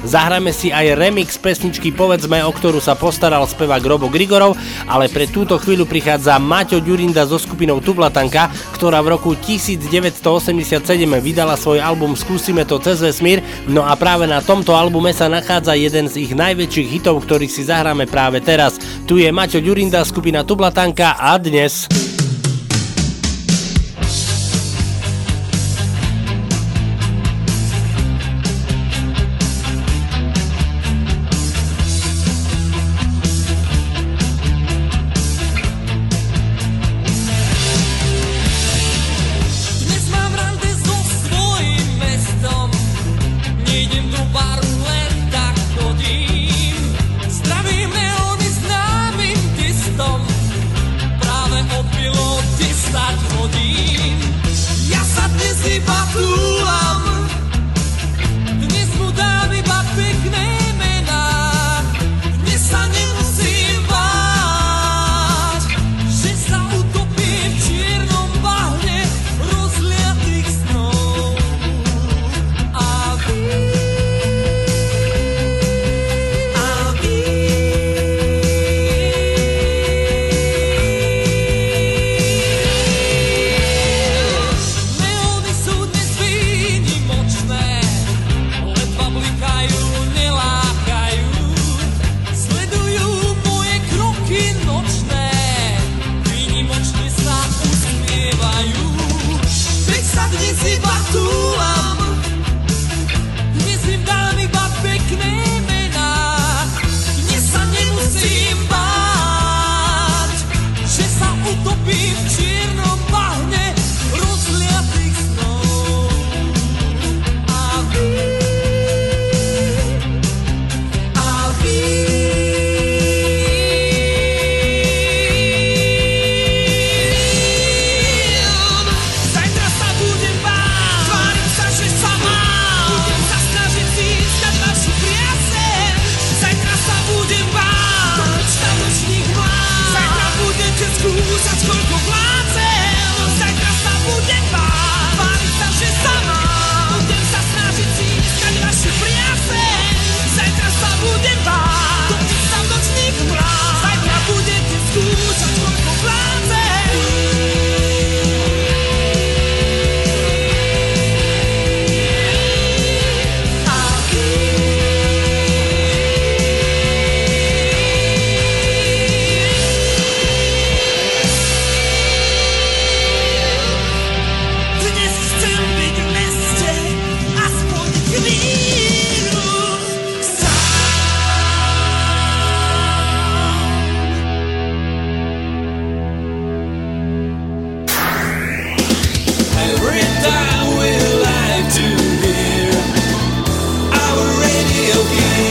Zahráme si aj remix pesničky Povedzme, o ktorú sa postaral spevák Robo Grigorov, ale pre túto chvíľu prichádza Maťo Ďurinda so skupinou Tublatanka, ktorá v roku 1987 vydala svoj album Skúsime to cez vesmír, no a práve na tomto albume sa nachádza jeden z ich najväčších hitov, ktorých si zahráme práve teraz. Tu je Maťo Ďurinda, skupina Tublatanka a. Dnes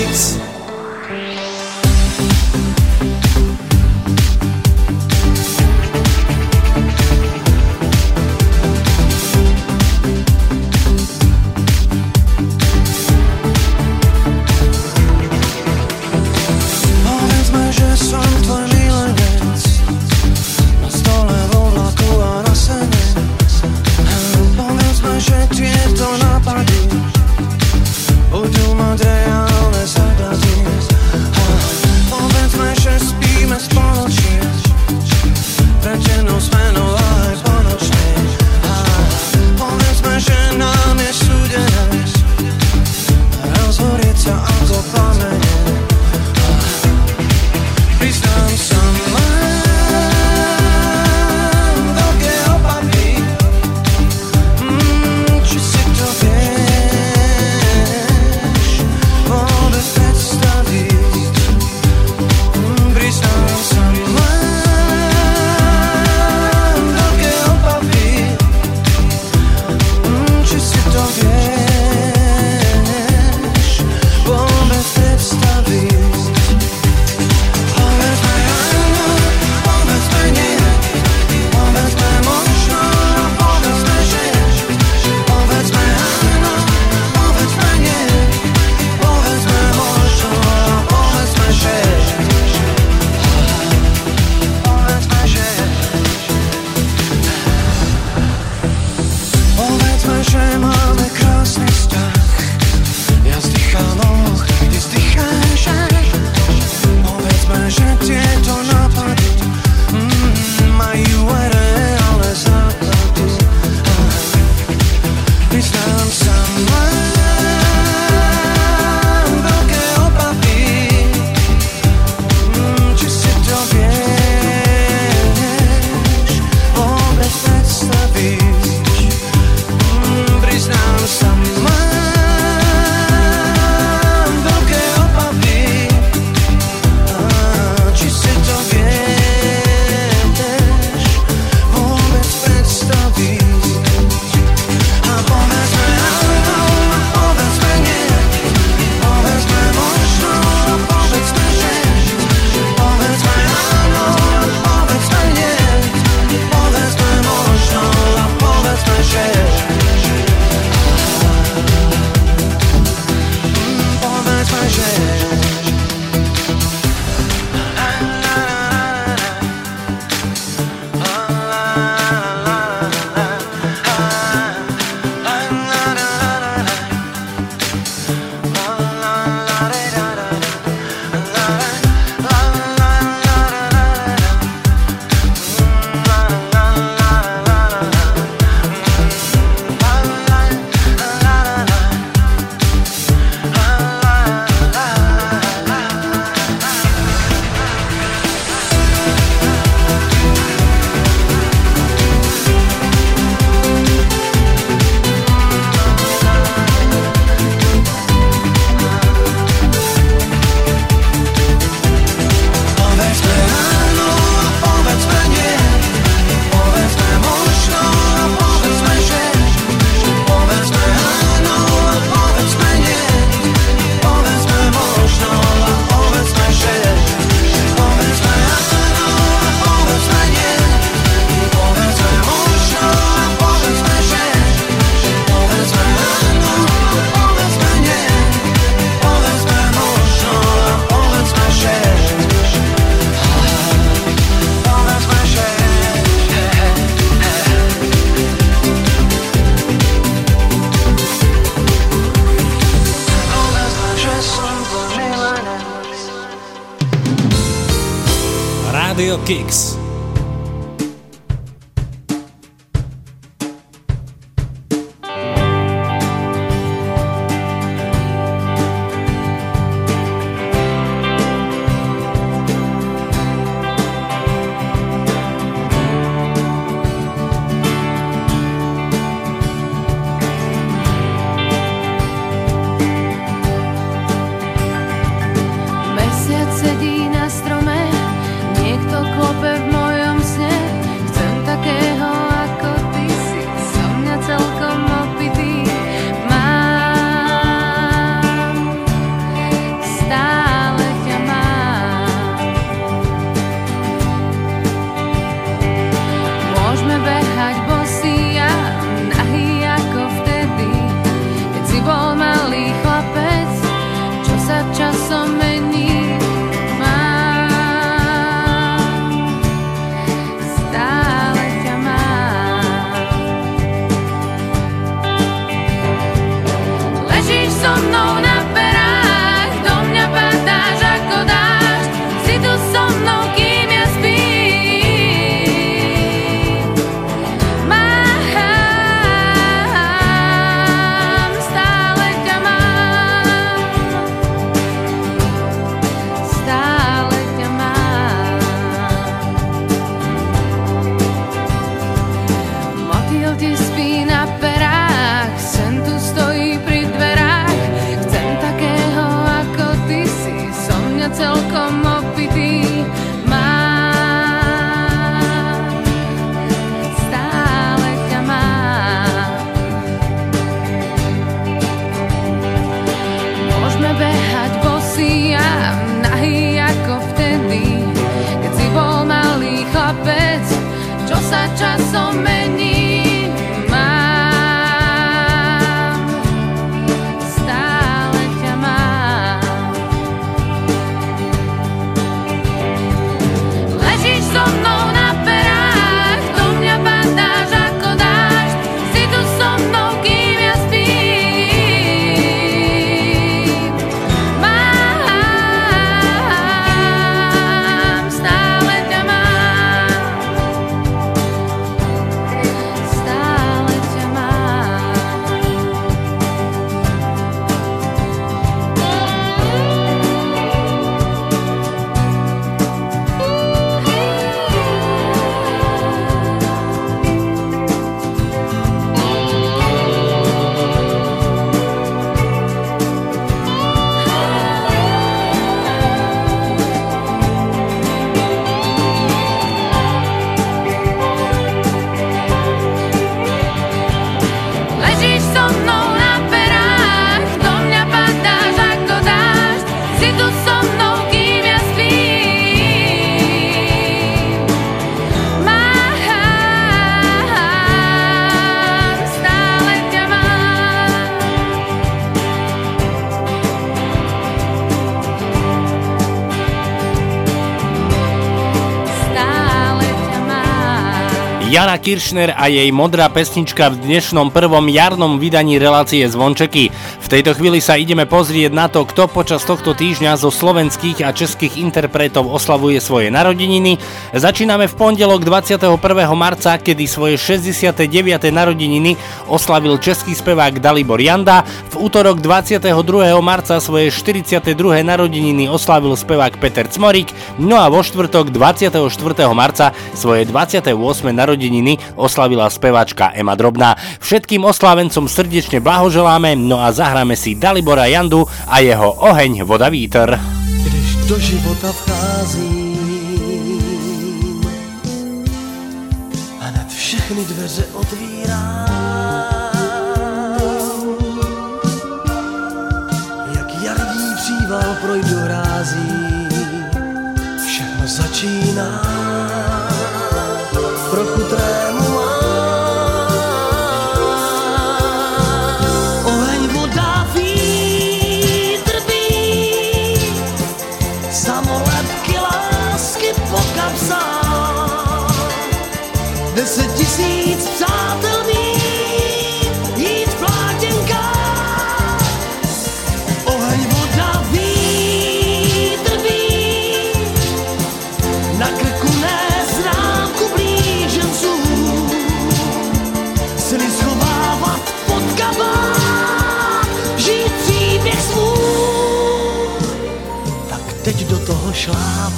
Peace. Radio Jana Kiršner a jej modrá pesnička v dnešnom prvom jarnom vydaní relácie Zvončeky. V tejto chvíli sa ideme pozrieť na to, kto počas tohto týždňa zo slovenských a českých interpretov oslavuje svoje narodeniny. Začíname v pondelok 21. marca, kedy svoje 69. narodeniny oslavil český spevák Dalibor Janda. V útorok 22. marca svoje 42. narodeniny oslavil spevák Peter Cmorik. No a vo štvrtok 24. marca svoje 28. narodeniny oslavila speváčka Ema Drobná. Všetkým oslávencom srdečne blahoželáme, no a zahráme si Dalibora Jandu a jeho Oheň, voda, vítr. Když do života vcházím, hned všechny dveře otvírám. Jak jarní příval projdu hrází, všechno začíná.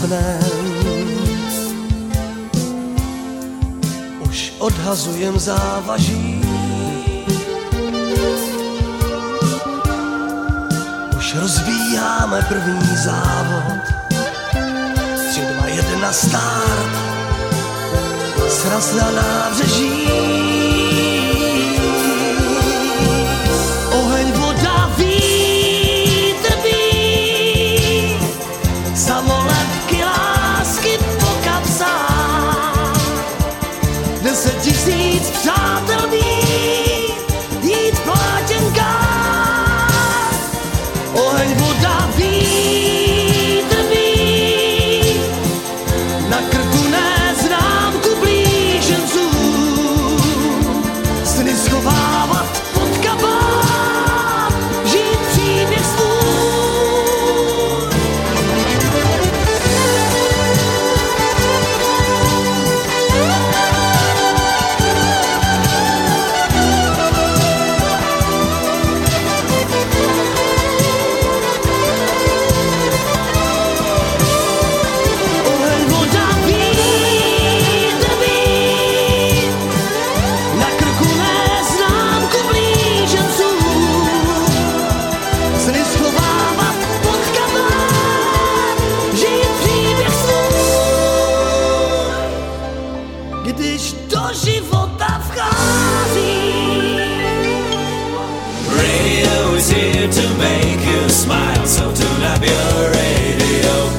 Šlápnem. Už odhazujem závaží. Už rozvíjáme první závod. 3, 2, 1, start. Sraz na nábřeží.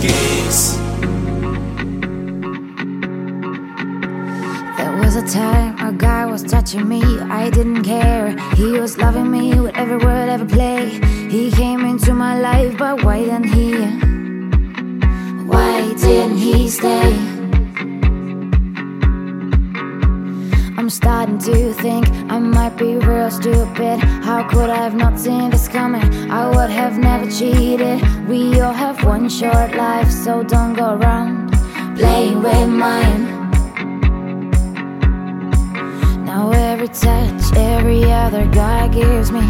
There was a time a guy was touching me, I didn't care. He was loving me with every word, every play. He came into my life, but why didn't he? Why didn't he stay? Starting to think I might be real stupid. How could I have not seen this coming? I would have never cheated. We all have one short life, so don't go around playing with mine. Now every touch every other guy gives me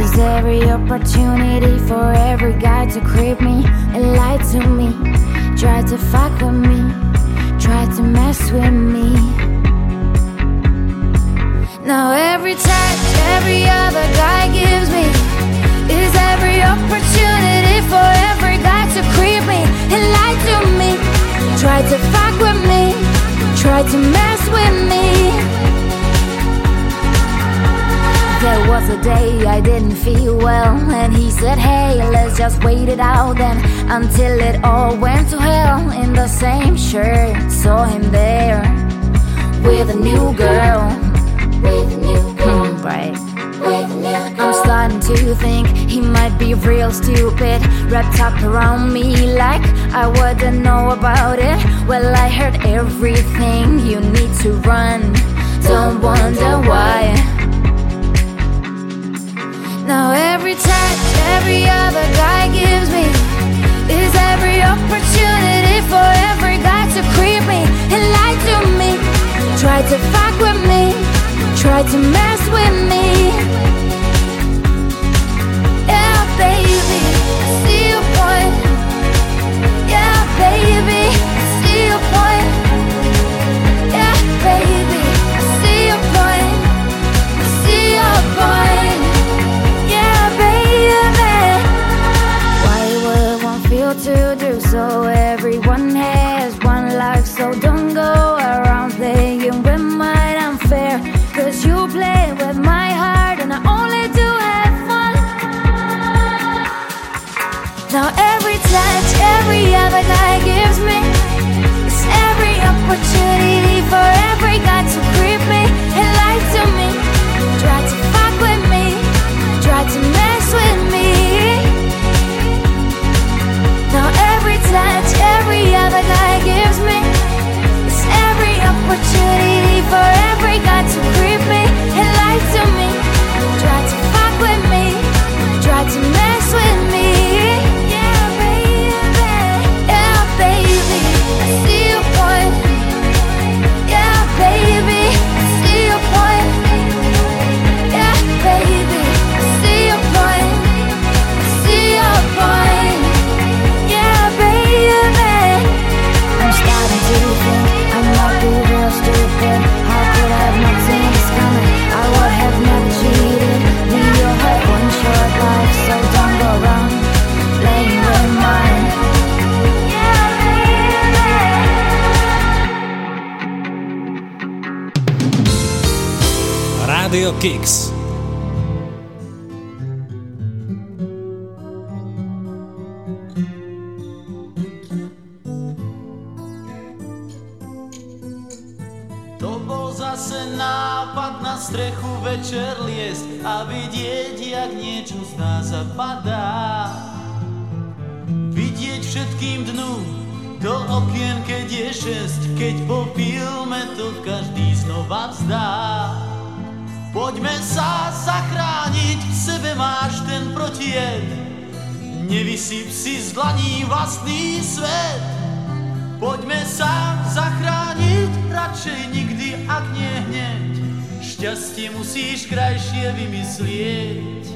is every opportunity for every guy to creep me and lie to me, try to fuck with me, try to mess with me. Now every touch every other guy gives me is every opportunity for every guy to creep me and lie to me, try to fuck with me, try to mess with me. There was a day I didn't feel well, and he said, Hey, let's just wait it out then until it all went to hell. In the same shirt, saw him there with a new girl. I'm starting to think he might be real stupid, wrapped up around me like I wouldn't know about it. Well, I heard everything you need to run. Don't wonder why. Now every touch every other guy gives me is every opportunity for every guy to creep me and lie to me, try to fuck with me, try to mess with me. Yeah, baby, I see your point. Yeah, baby, I see your point. Yeah, baby, I see your point. I see your point. Yeah, baby. Why would one feel to do so? Everyone has Now, every touch every other guy gives me is every opportunity for every guy to creep me and lie to me. Try to fuck with me, try to mess with me. Now every touch every other guy gives me is every opportunity for every guy to creep me and lie to me. Radio Kicks. To bol zase nápad na strechu večer liesť a vidieť, jak niečo z nás zapadá. Vidieť všetkým dnu do okien, keď je šesť, keď po filme to každý znova vzdá. Poďme sa zachrániť, v sebe máš ten protijed, nevysyp si z dlaní vlastný svet. Poďme sa zachrániť, radšej nikdy, ak nie hneď. Šťastie musíš krajšie vymyslieť.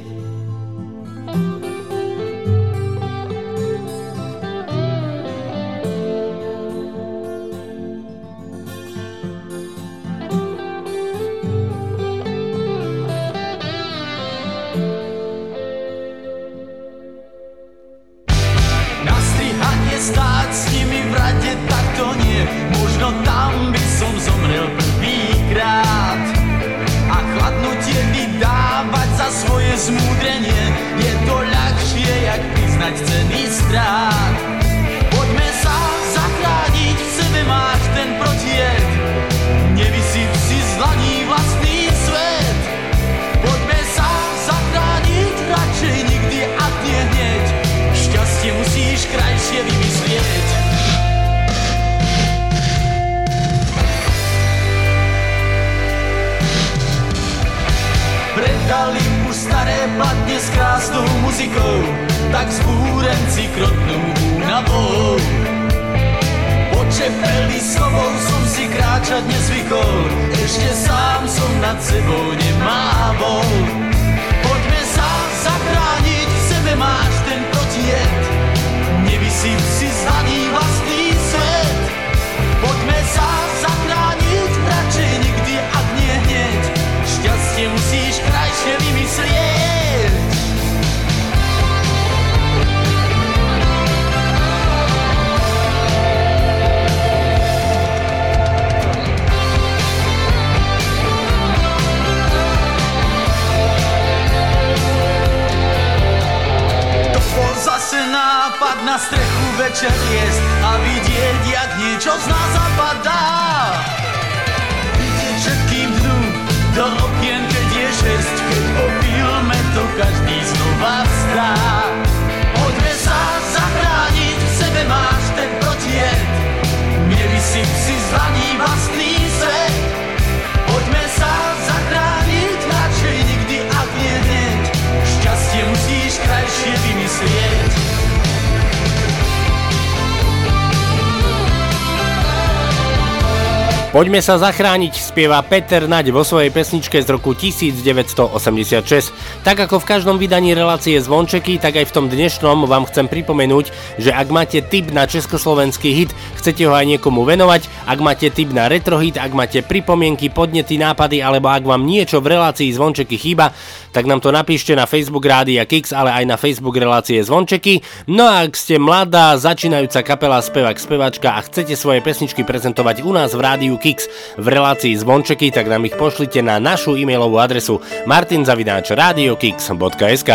Poďme sa zachrániť, spieva Peter Naď vo svojej pesničke z roku 1986. Tak ako v každom vydaní relácie Zvončeky, tak aj v tom dnešnom vám chcem pripomenúť, že ak máte tip na československý hit, chcete ho aj niekomu venovať, ak máte tip na retrohit, ak máte pripomienky, podnety, nápady, alebo ak vám niečo v relácii Zvončeky chýba, tak nám to napíšte na Facebook Rádia Kix, ale aj na Facebook relácie Zvončeky. No a ak ste mladá, začínajúca kapela, spevák, spevačka a chcete svoje pesničky prezentovať u nás v Rádiu Kix v relácii Zvončeky, tak nám ich pošlite na našu e-mailovú adresu martinzavináčradiokix.sk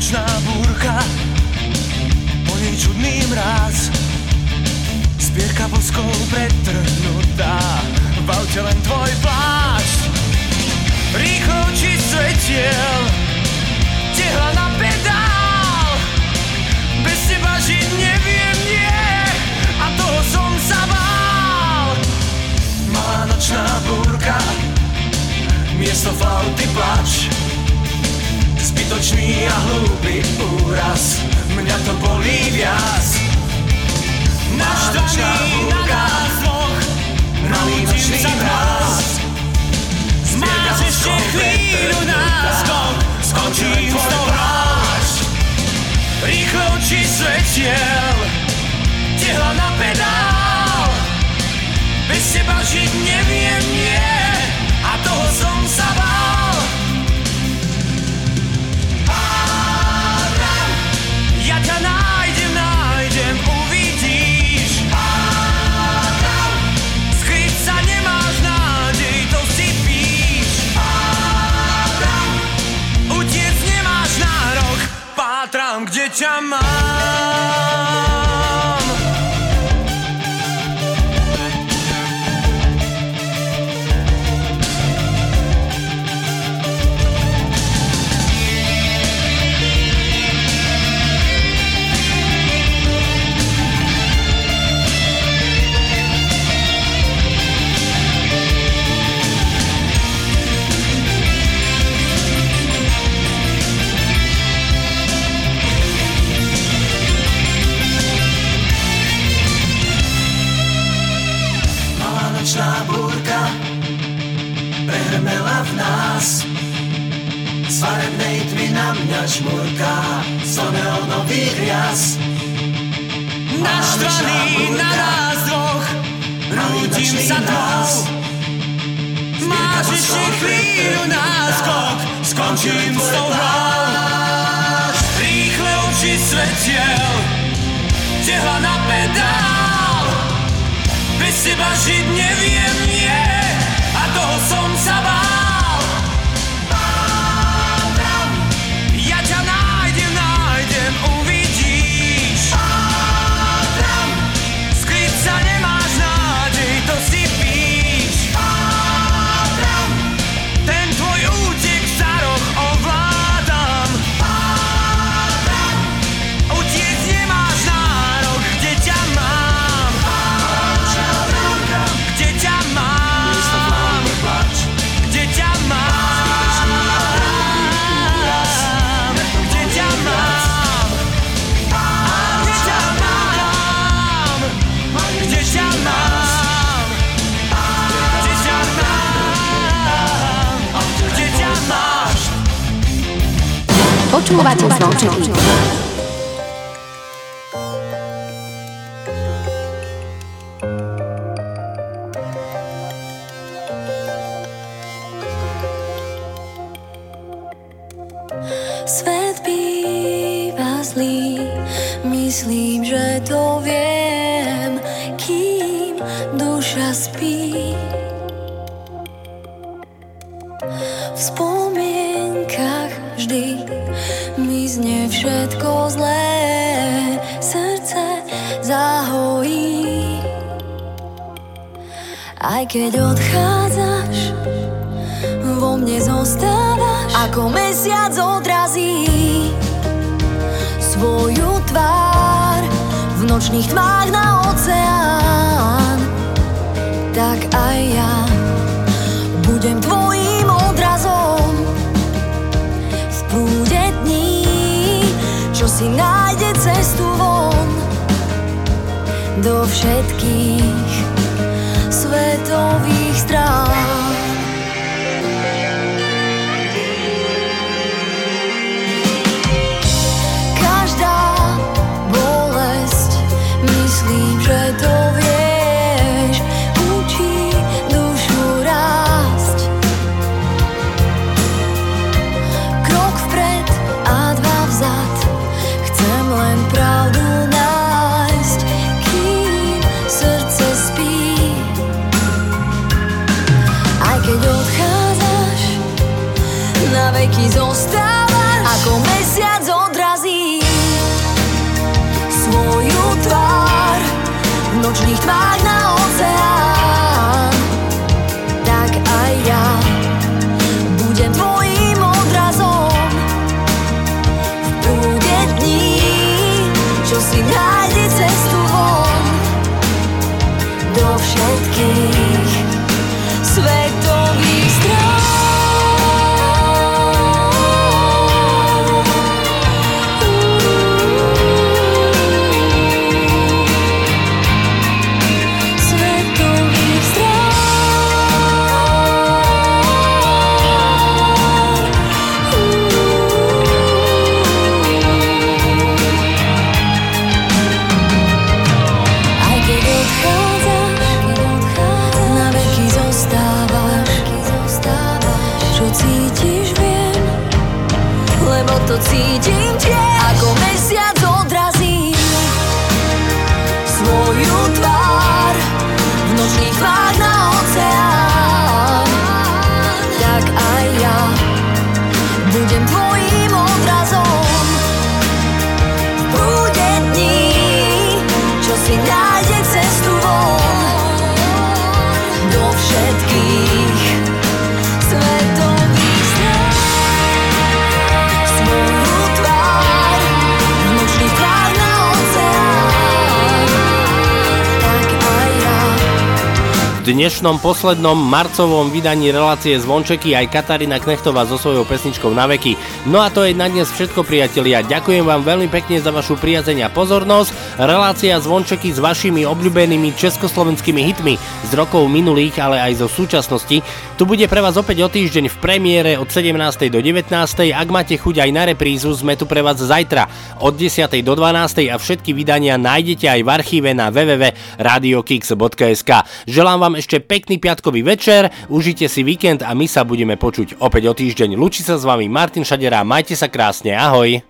nočná búrka Po nej čudný mráz Zbierka boskov pretrhnutá V aute len tvoj plášť Rýchlo oči svetiel Tehla na pedál. Bez teba žiť neviem, nie A toho som sa bál. Malá nočná búrka Miesto flauty plač Zbytočný a hlúpy úraz. Mňa to bolí viac. Naštvaný na nás dvoch Malý nočný mráz Máš ešte chvíľu náskok Skončím s tou hráč Rýchlo oči svetiel Tehla na pedál. Bez teba žiť neviem, nie. A toho som sa bál Pátram, kde ťa mňa žmurká So neonových rias Naštvaný na nás dvoch Rútim sa tmou Máš ešte chvíľu náskok Skončím s tou hrou. Rýchle oči svetiel. Tehla na pedál. Bez teba žiť neviem, nie. A toho som sa bál Počúvate zvončeky. Svet všetko zlé, srdce zahojí. Aj keď odchádzaš, vo mne zostávaš. Ako mesiac odrazí Svoju tvár V nočných tmách na oceán. Tak aj ja si nájde cestu von do všetkých svetových strán. Každá bolesť, myslím, že to vieš, dnešnom poslednom marcovom vydaní relácie Zvončeky aj Katarína Knechtová so svojou pesničkou na veky. No a to je na dnes všetko priatelia. Ďakujem vám veľmi pekne za vašu priazeň a pozornosť. Relácia Zvončeky s vašimi obľúbenými československými hitmi z rokov minulých, ale aj zo súčasnosti. Tu bude pre vás opäť o týždeň v premiére od 17. do 19. Ak máte chuť aj na reprízu, sme tu pre vás zajtra od 10. do 12. a všetky vydania nájdete aj v archíve na www.radiokix.sk. Želám vám ešte pekný piatkový večer, užite si víkend a my sa budeme počuť opäť o týždeň. Lučí sa s vami Martin Šadera, majte sa krásne, ahoj.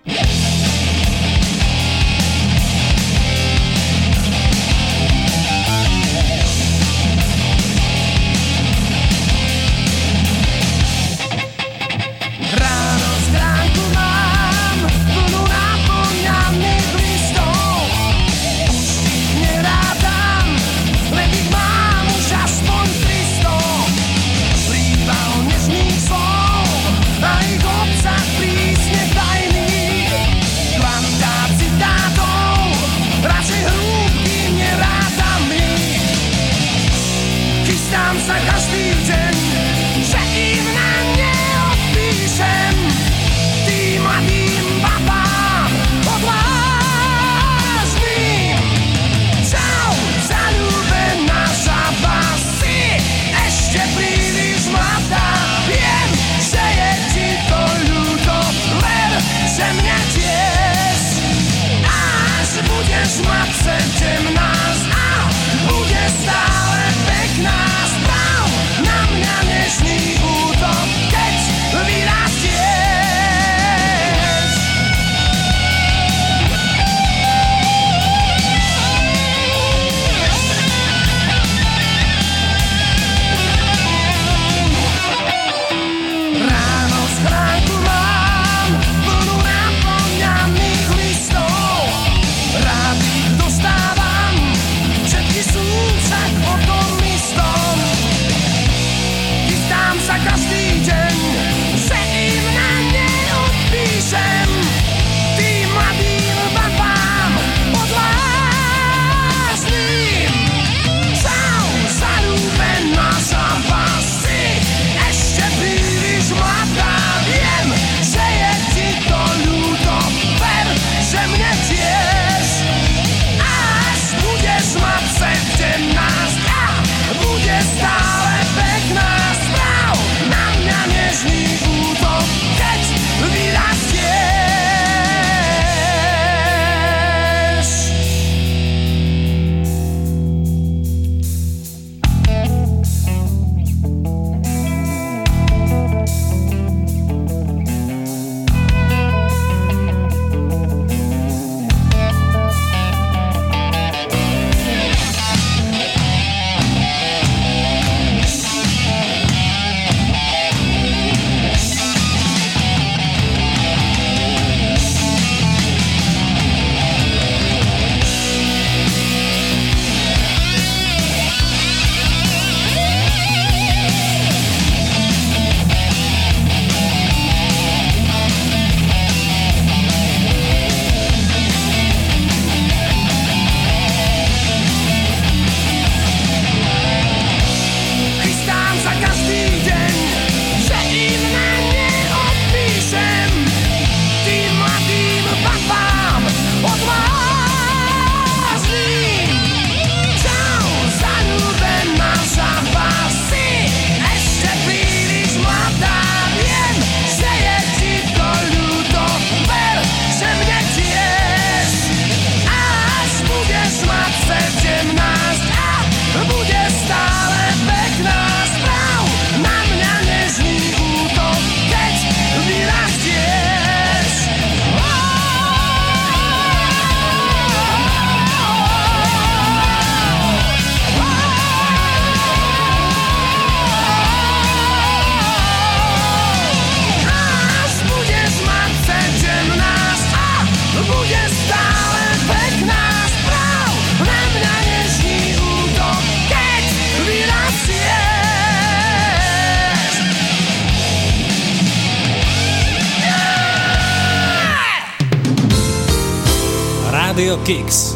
Radio Kicks.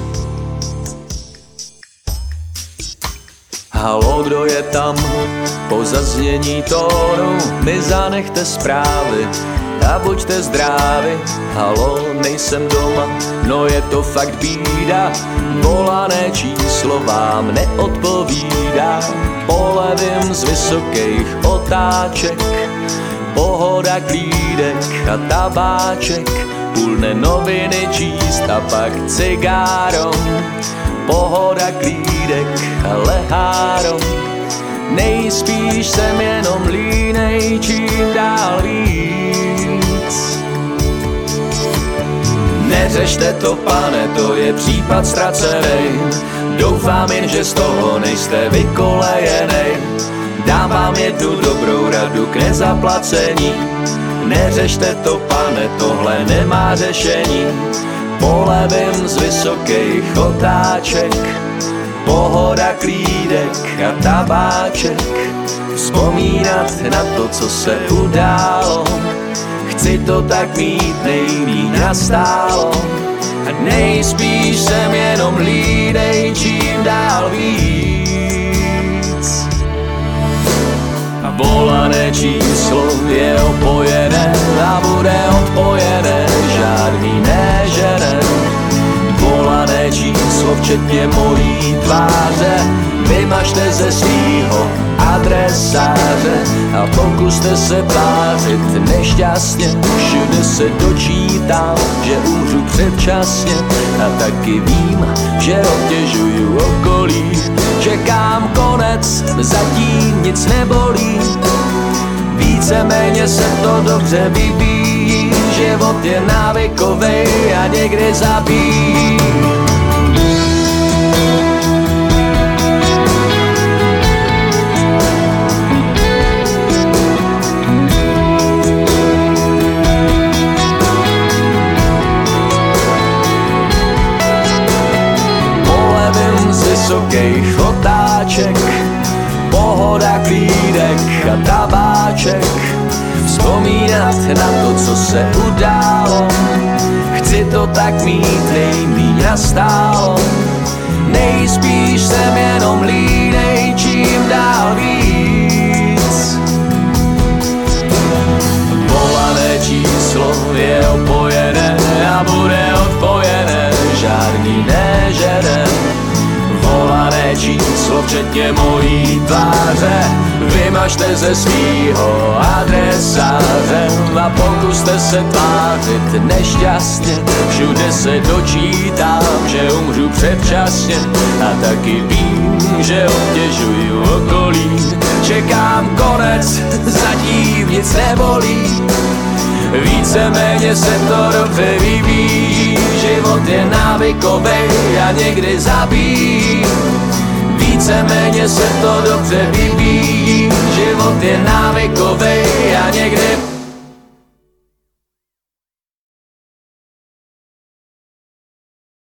Halo, kdo je tam? Po zaznění tónu mi zanechte zprávy a buďte zdraví. Halo, nejsem doma, no je to fakt bída. Volané číslo vám neodpovídá. Polevím z vysokých otáček, pohoda klídek a tabáček. Půlne noviny číst a pak cigárom pohoda klídek a lehárom. Nejspíš jsem jenom línej, čím dál víc. Neřešte to, pane, to je případ ztracený. Doufám jen, že z toho nejste vykolejenej. Dám vám jednu dobrou radu k nezaplacení. Neřešte to, pane, tohle nemá řešení. Polevím z vysokých otáček, pohoda klídek a tabáček. Vzpomínat na to, co se událo, chci to tak mít nejmíň nastálo. A nejspíš jsem jenom lídej, čím dál víc. Volané číslo je opojené a bude odpojené, žádný nežene. Volané číslo včetně mojí tváře, vymažte ze svýho adresáře a pokuste se tvářit nešťastně. Všude se dočítám, že umřu předčasně a taky vím, že obtěžuju okolí. Čekám konec, zatím nic nebolí. Víceméně se to dobře vyvíjí, život je návykovej a někdy zabíjí. Vysokých otáček, pohoda klídek a tabáček. Vzpomínat na to, co se událo, chci to tak mít nejmíň nastálo. Nejspíš jsem jenom línej, čím dál víc. Volané číslo je opojené a bude odpojené, žádný nežene. Volané číslo včetně mojí tváře, vymažte ze svýho adresáře a pokuste se tvářit nešťastně. Všude se dočítám, že umřu předčasně a taky vím, že obtěžuju okolí. Čekám konec, zatím nic nebolí. Víceméně se to dobře vyvíjí, život je návykovej a někdy zabíjí. Víceméně se to dobře vyvíjí, život je návykovej a někdy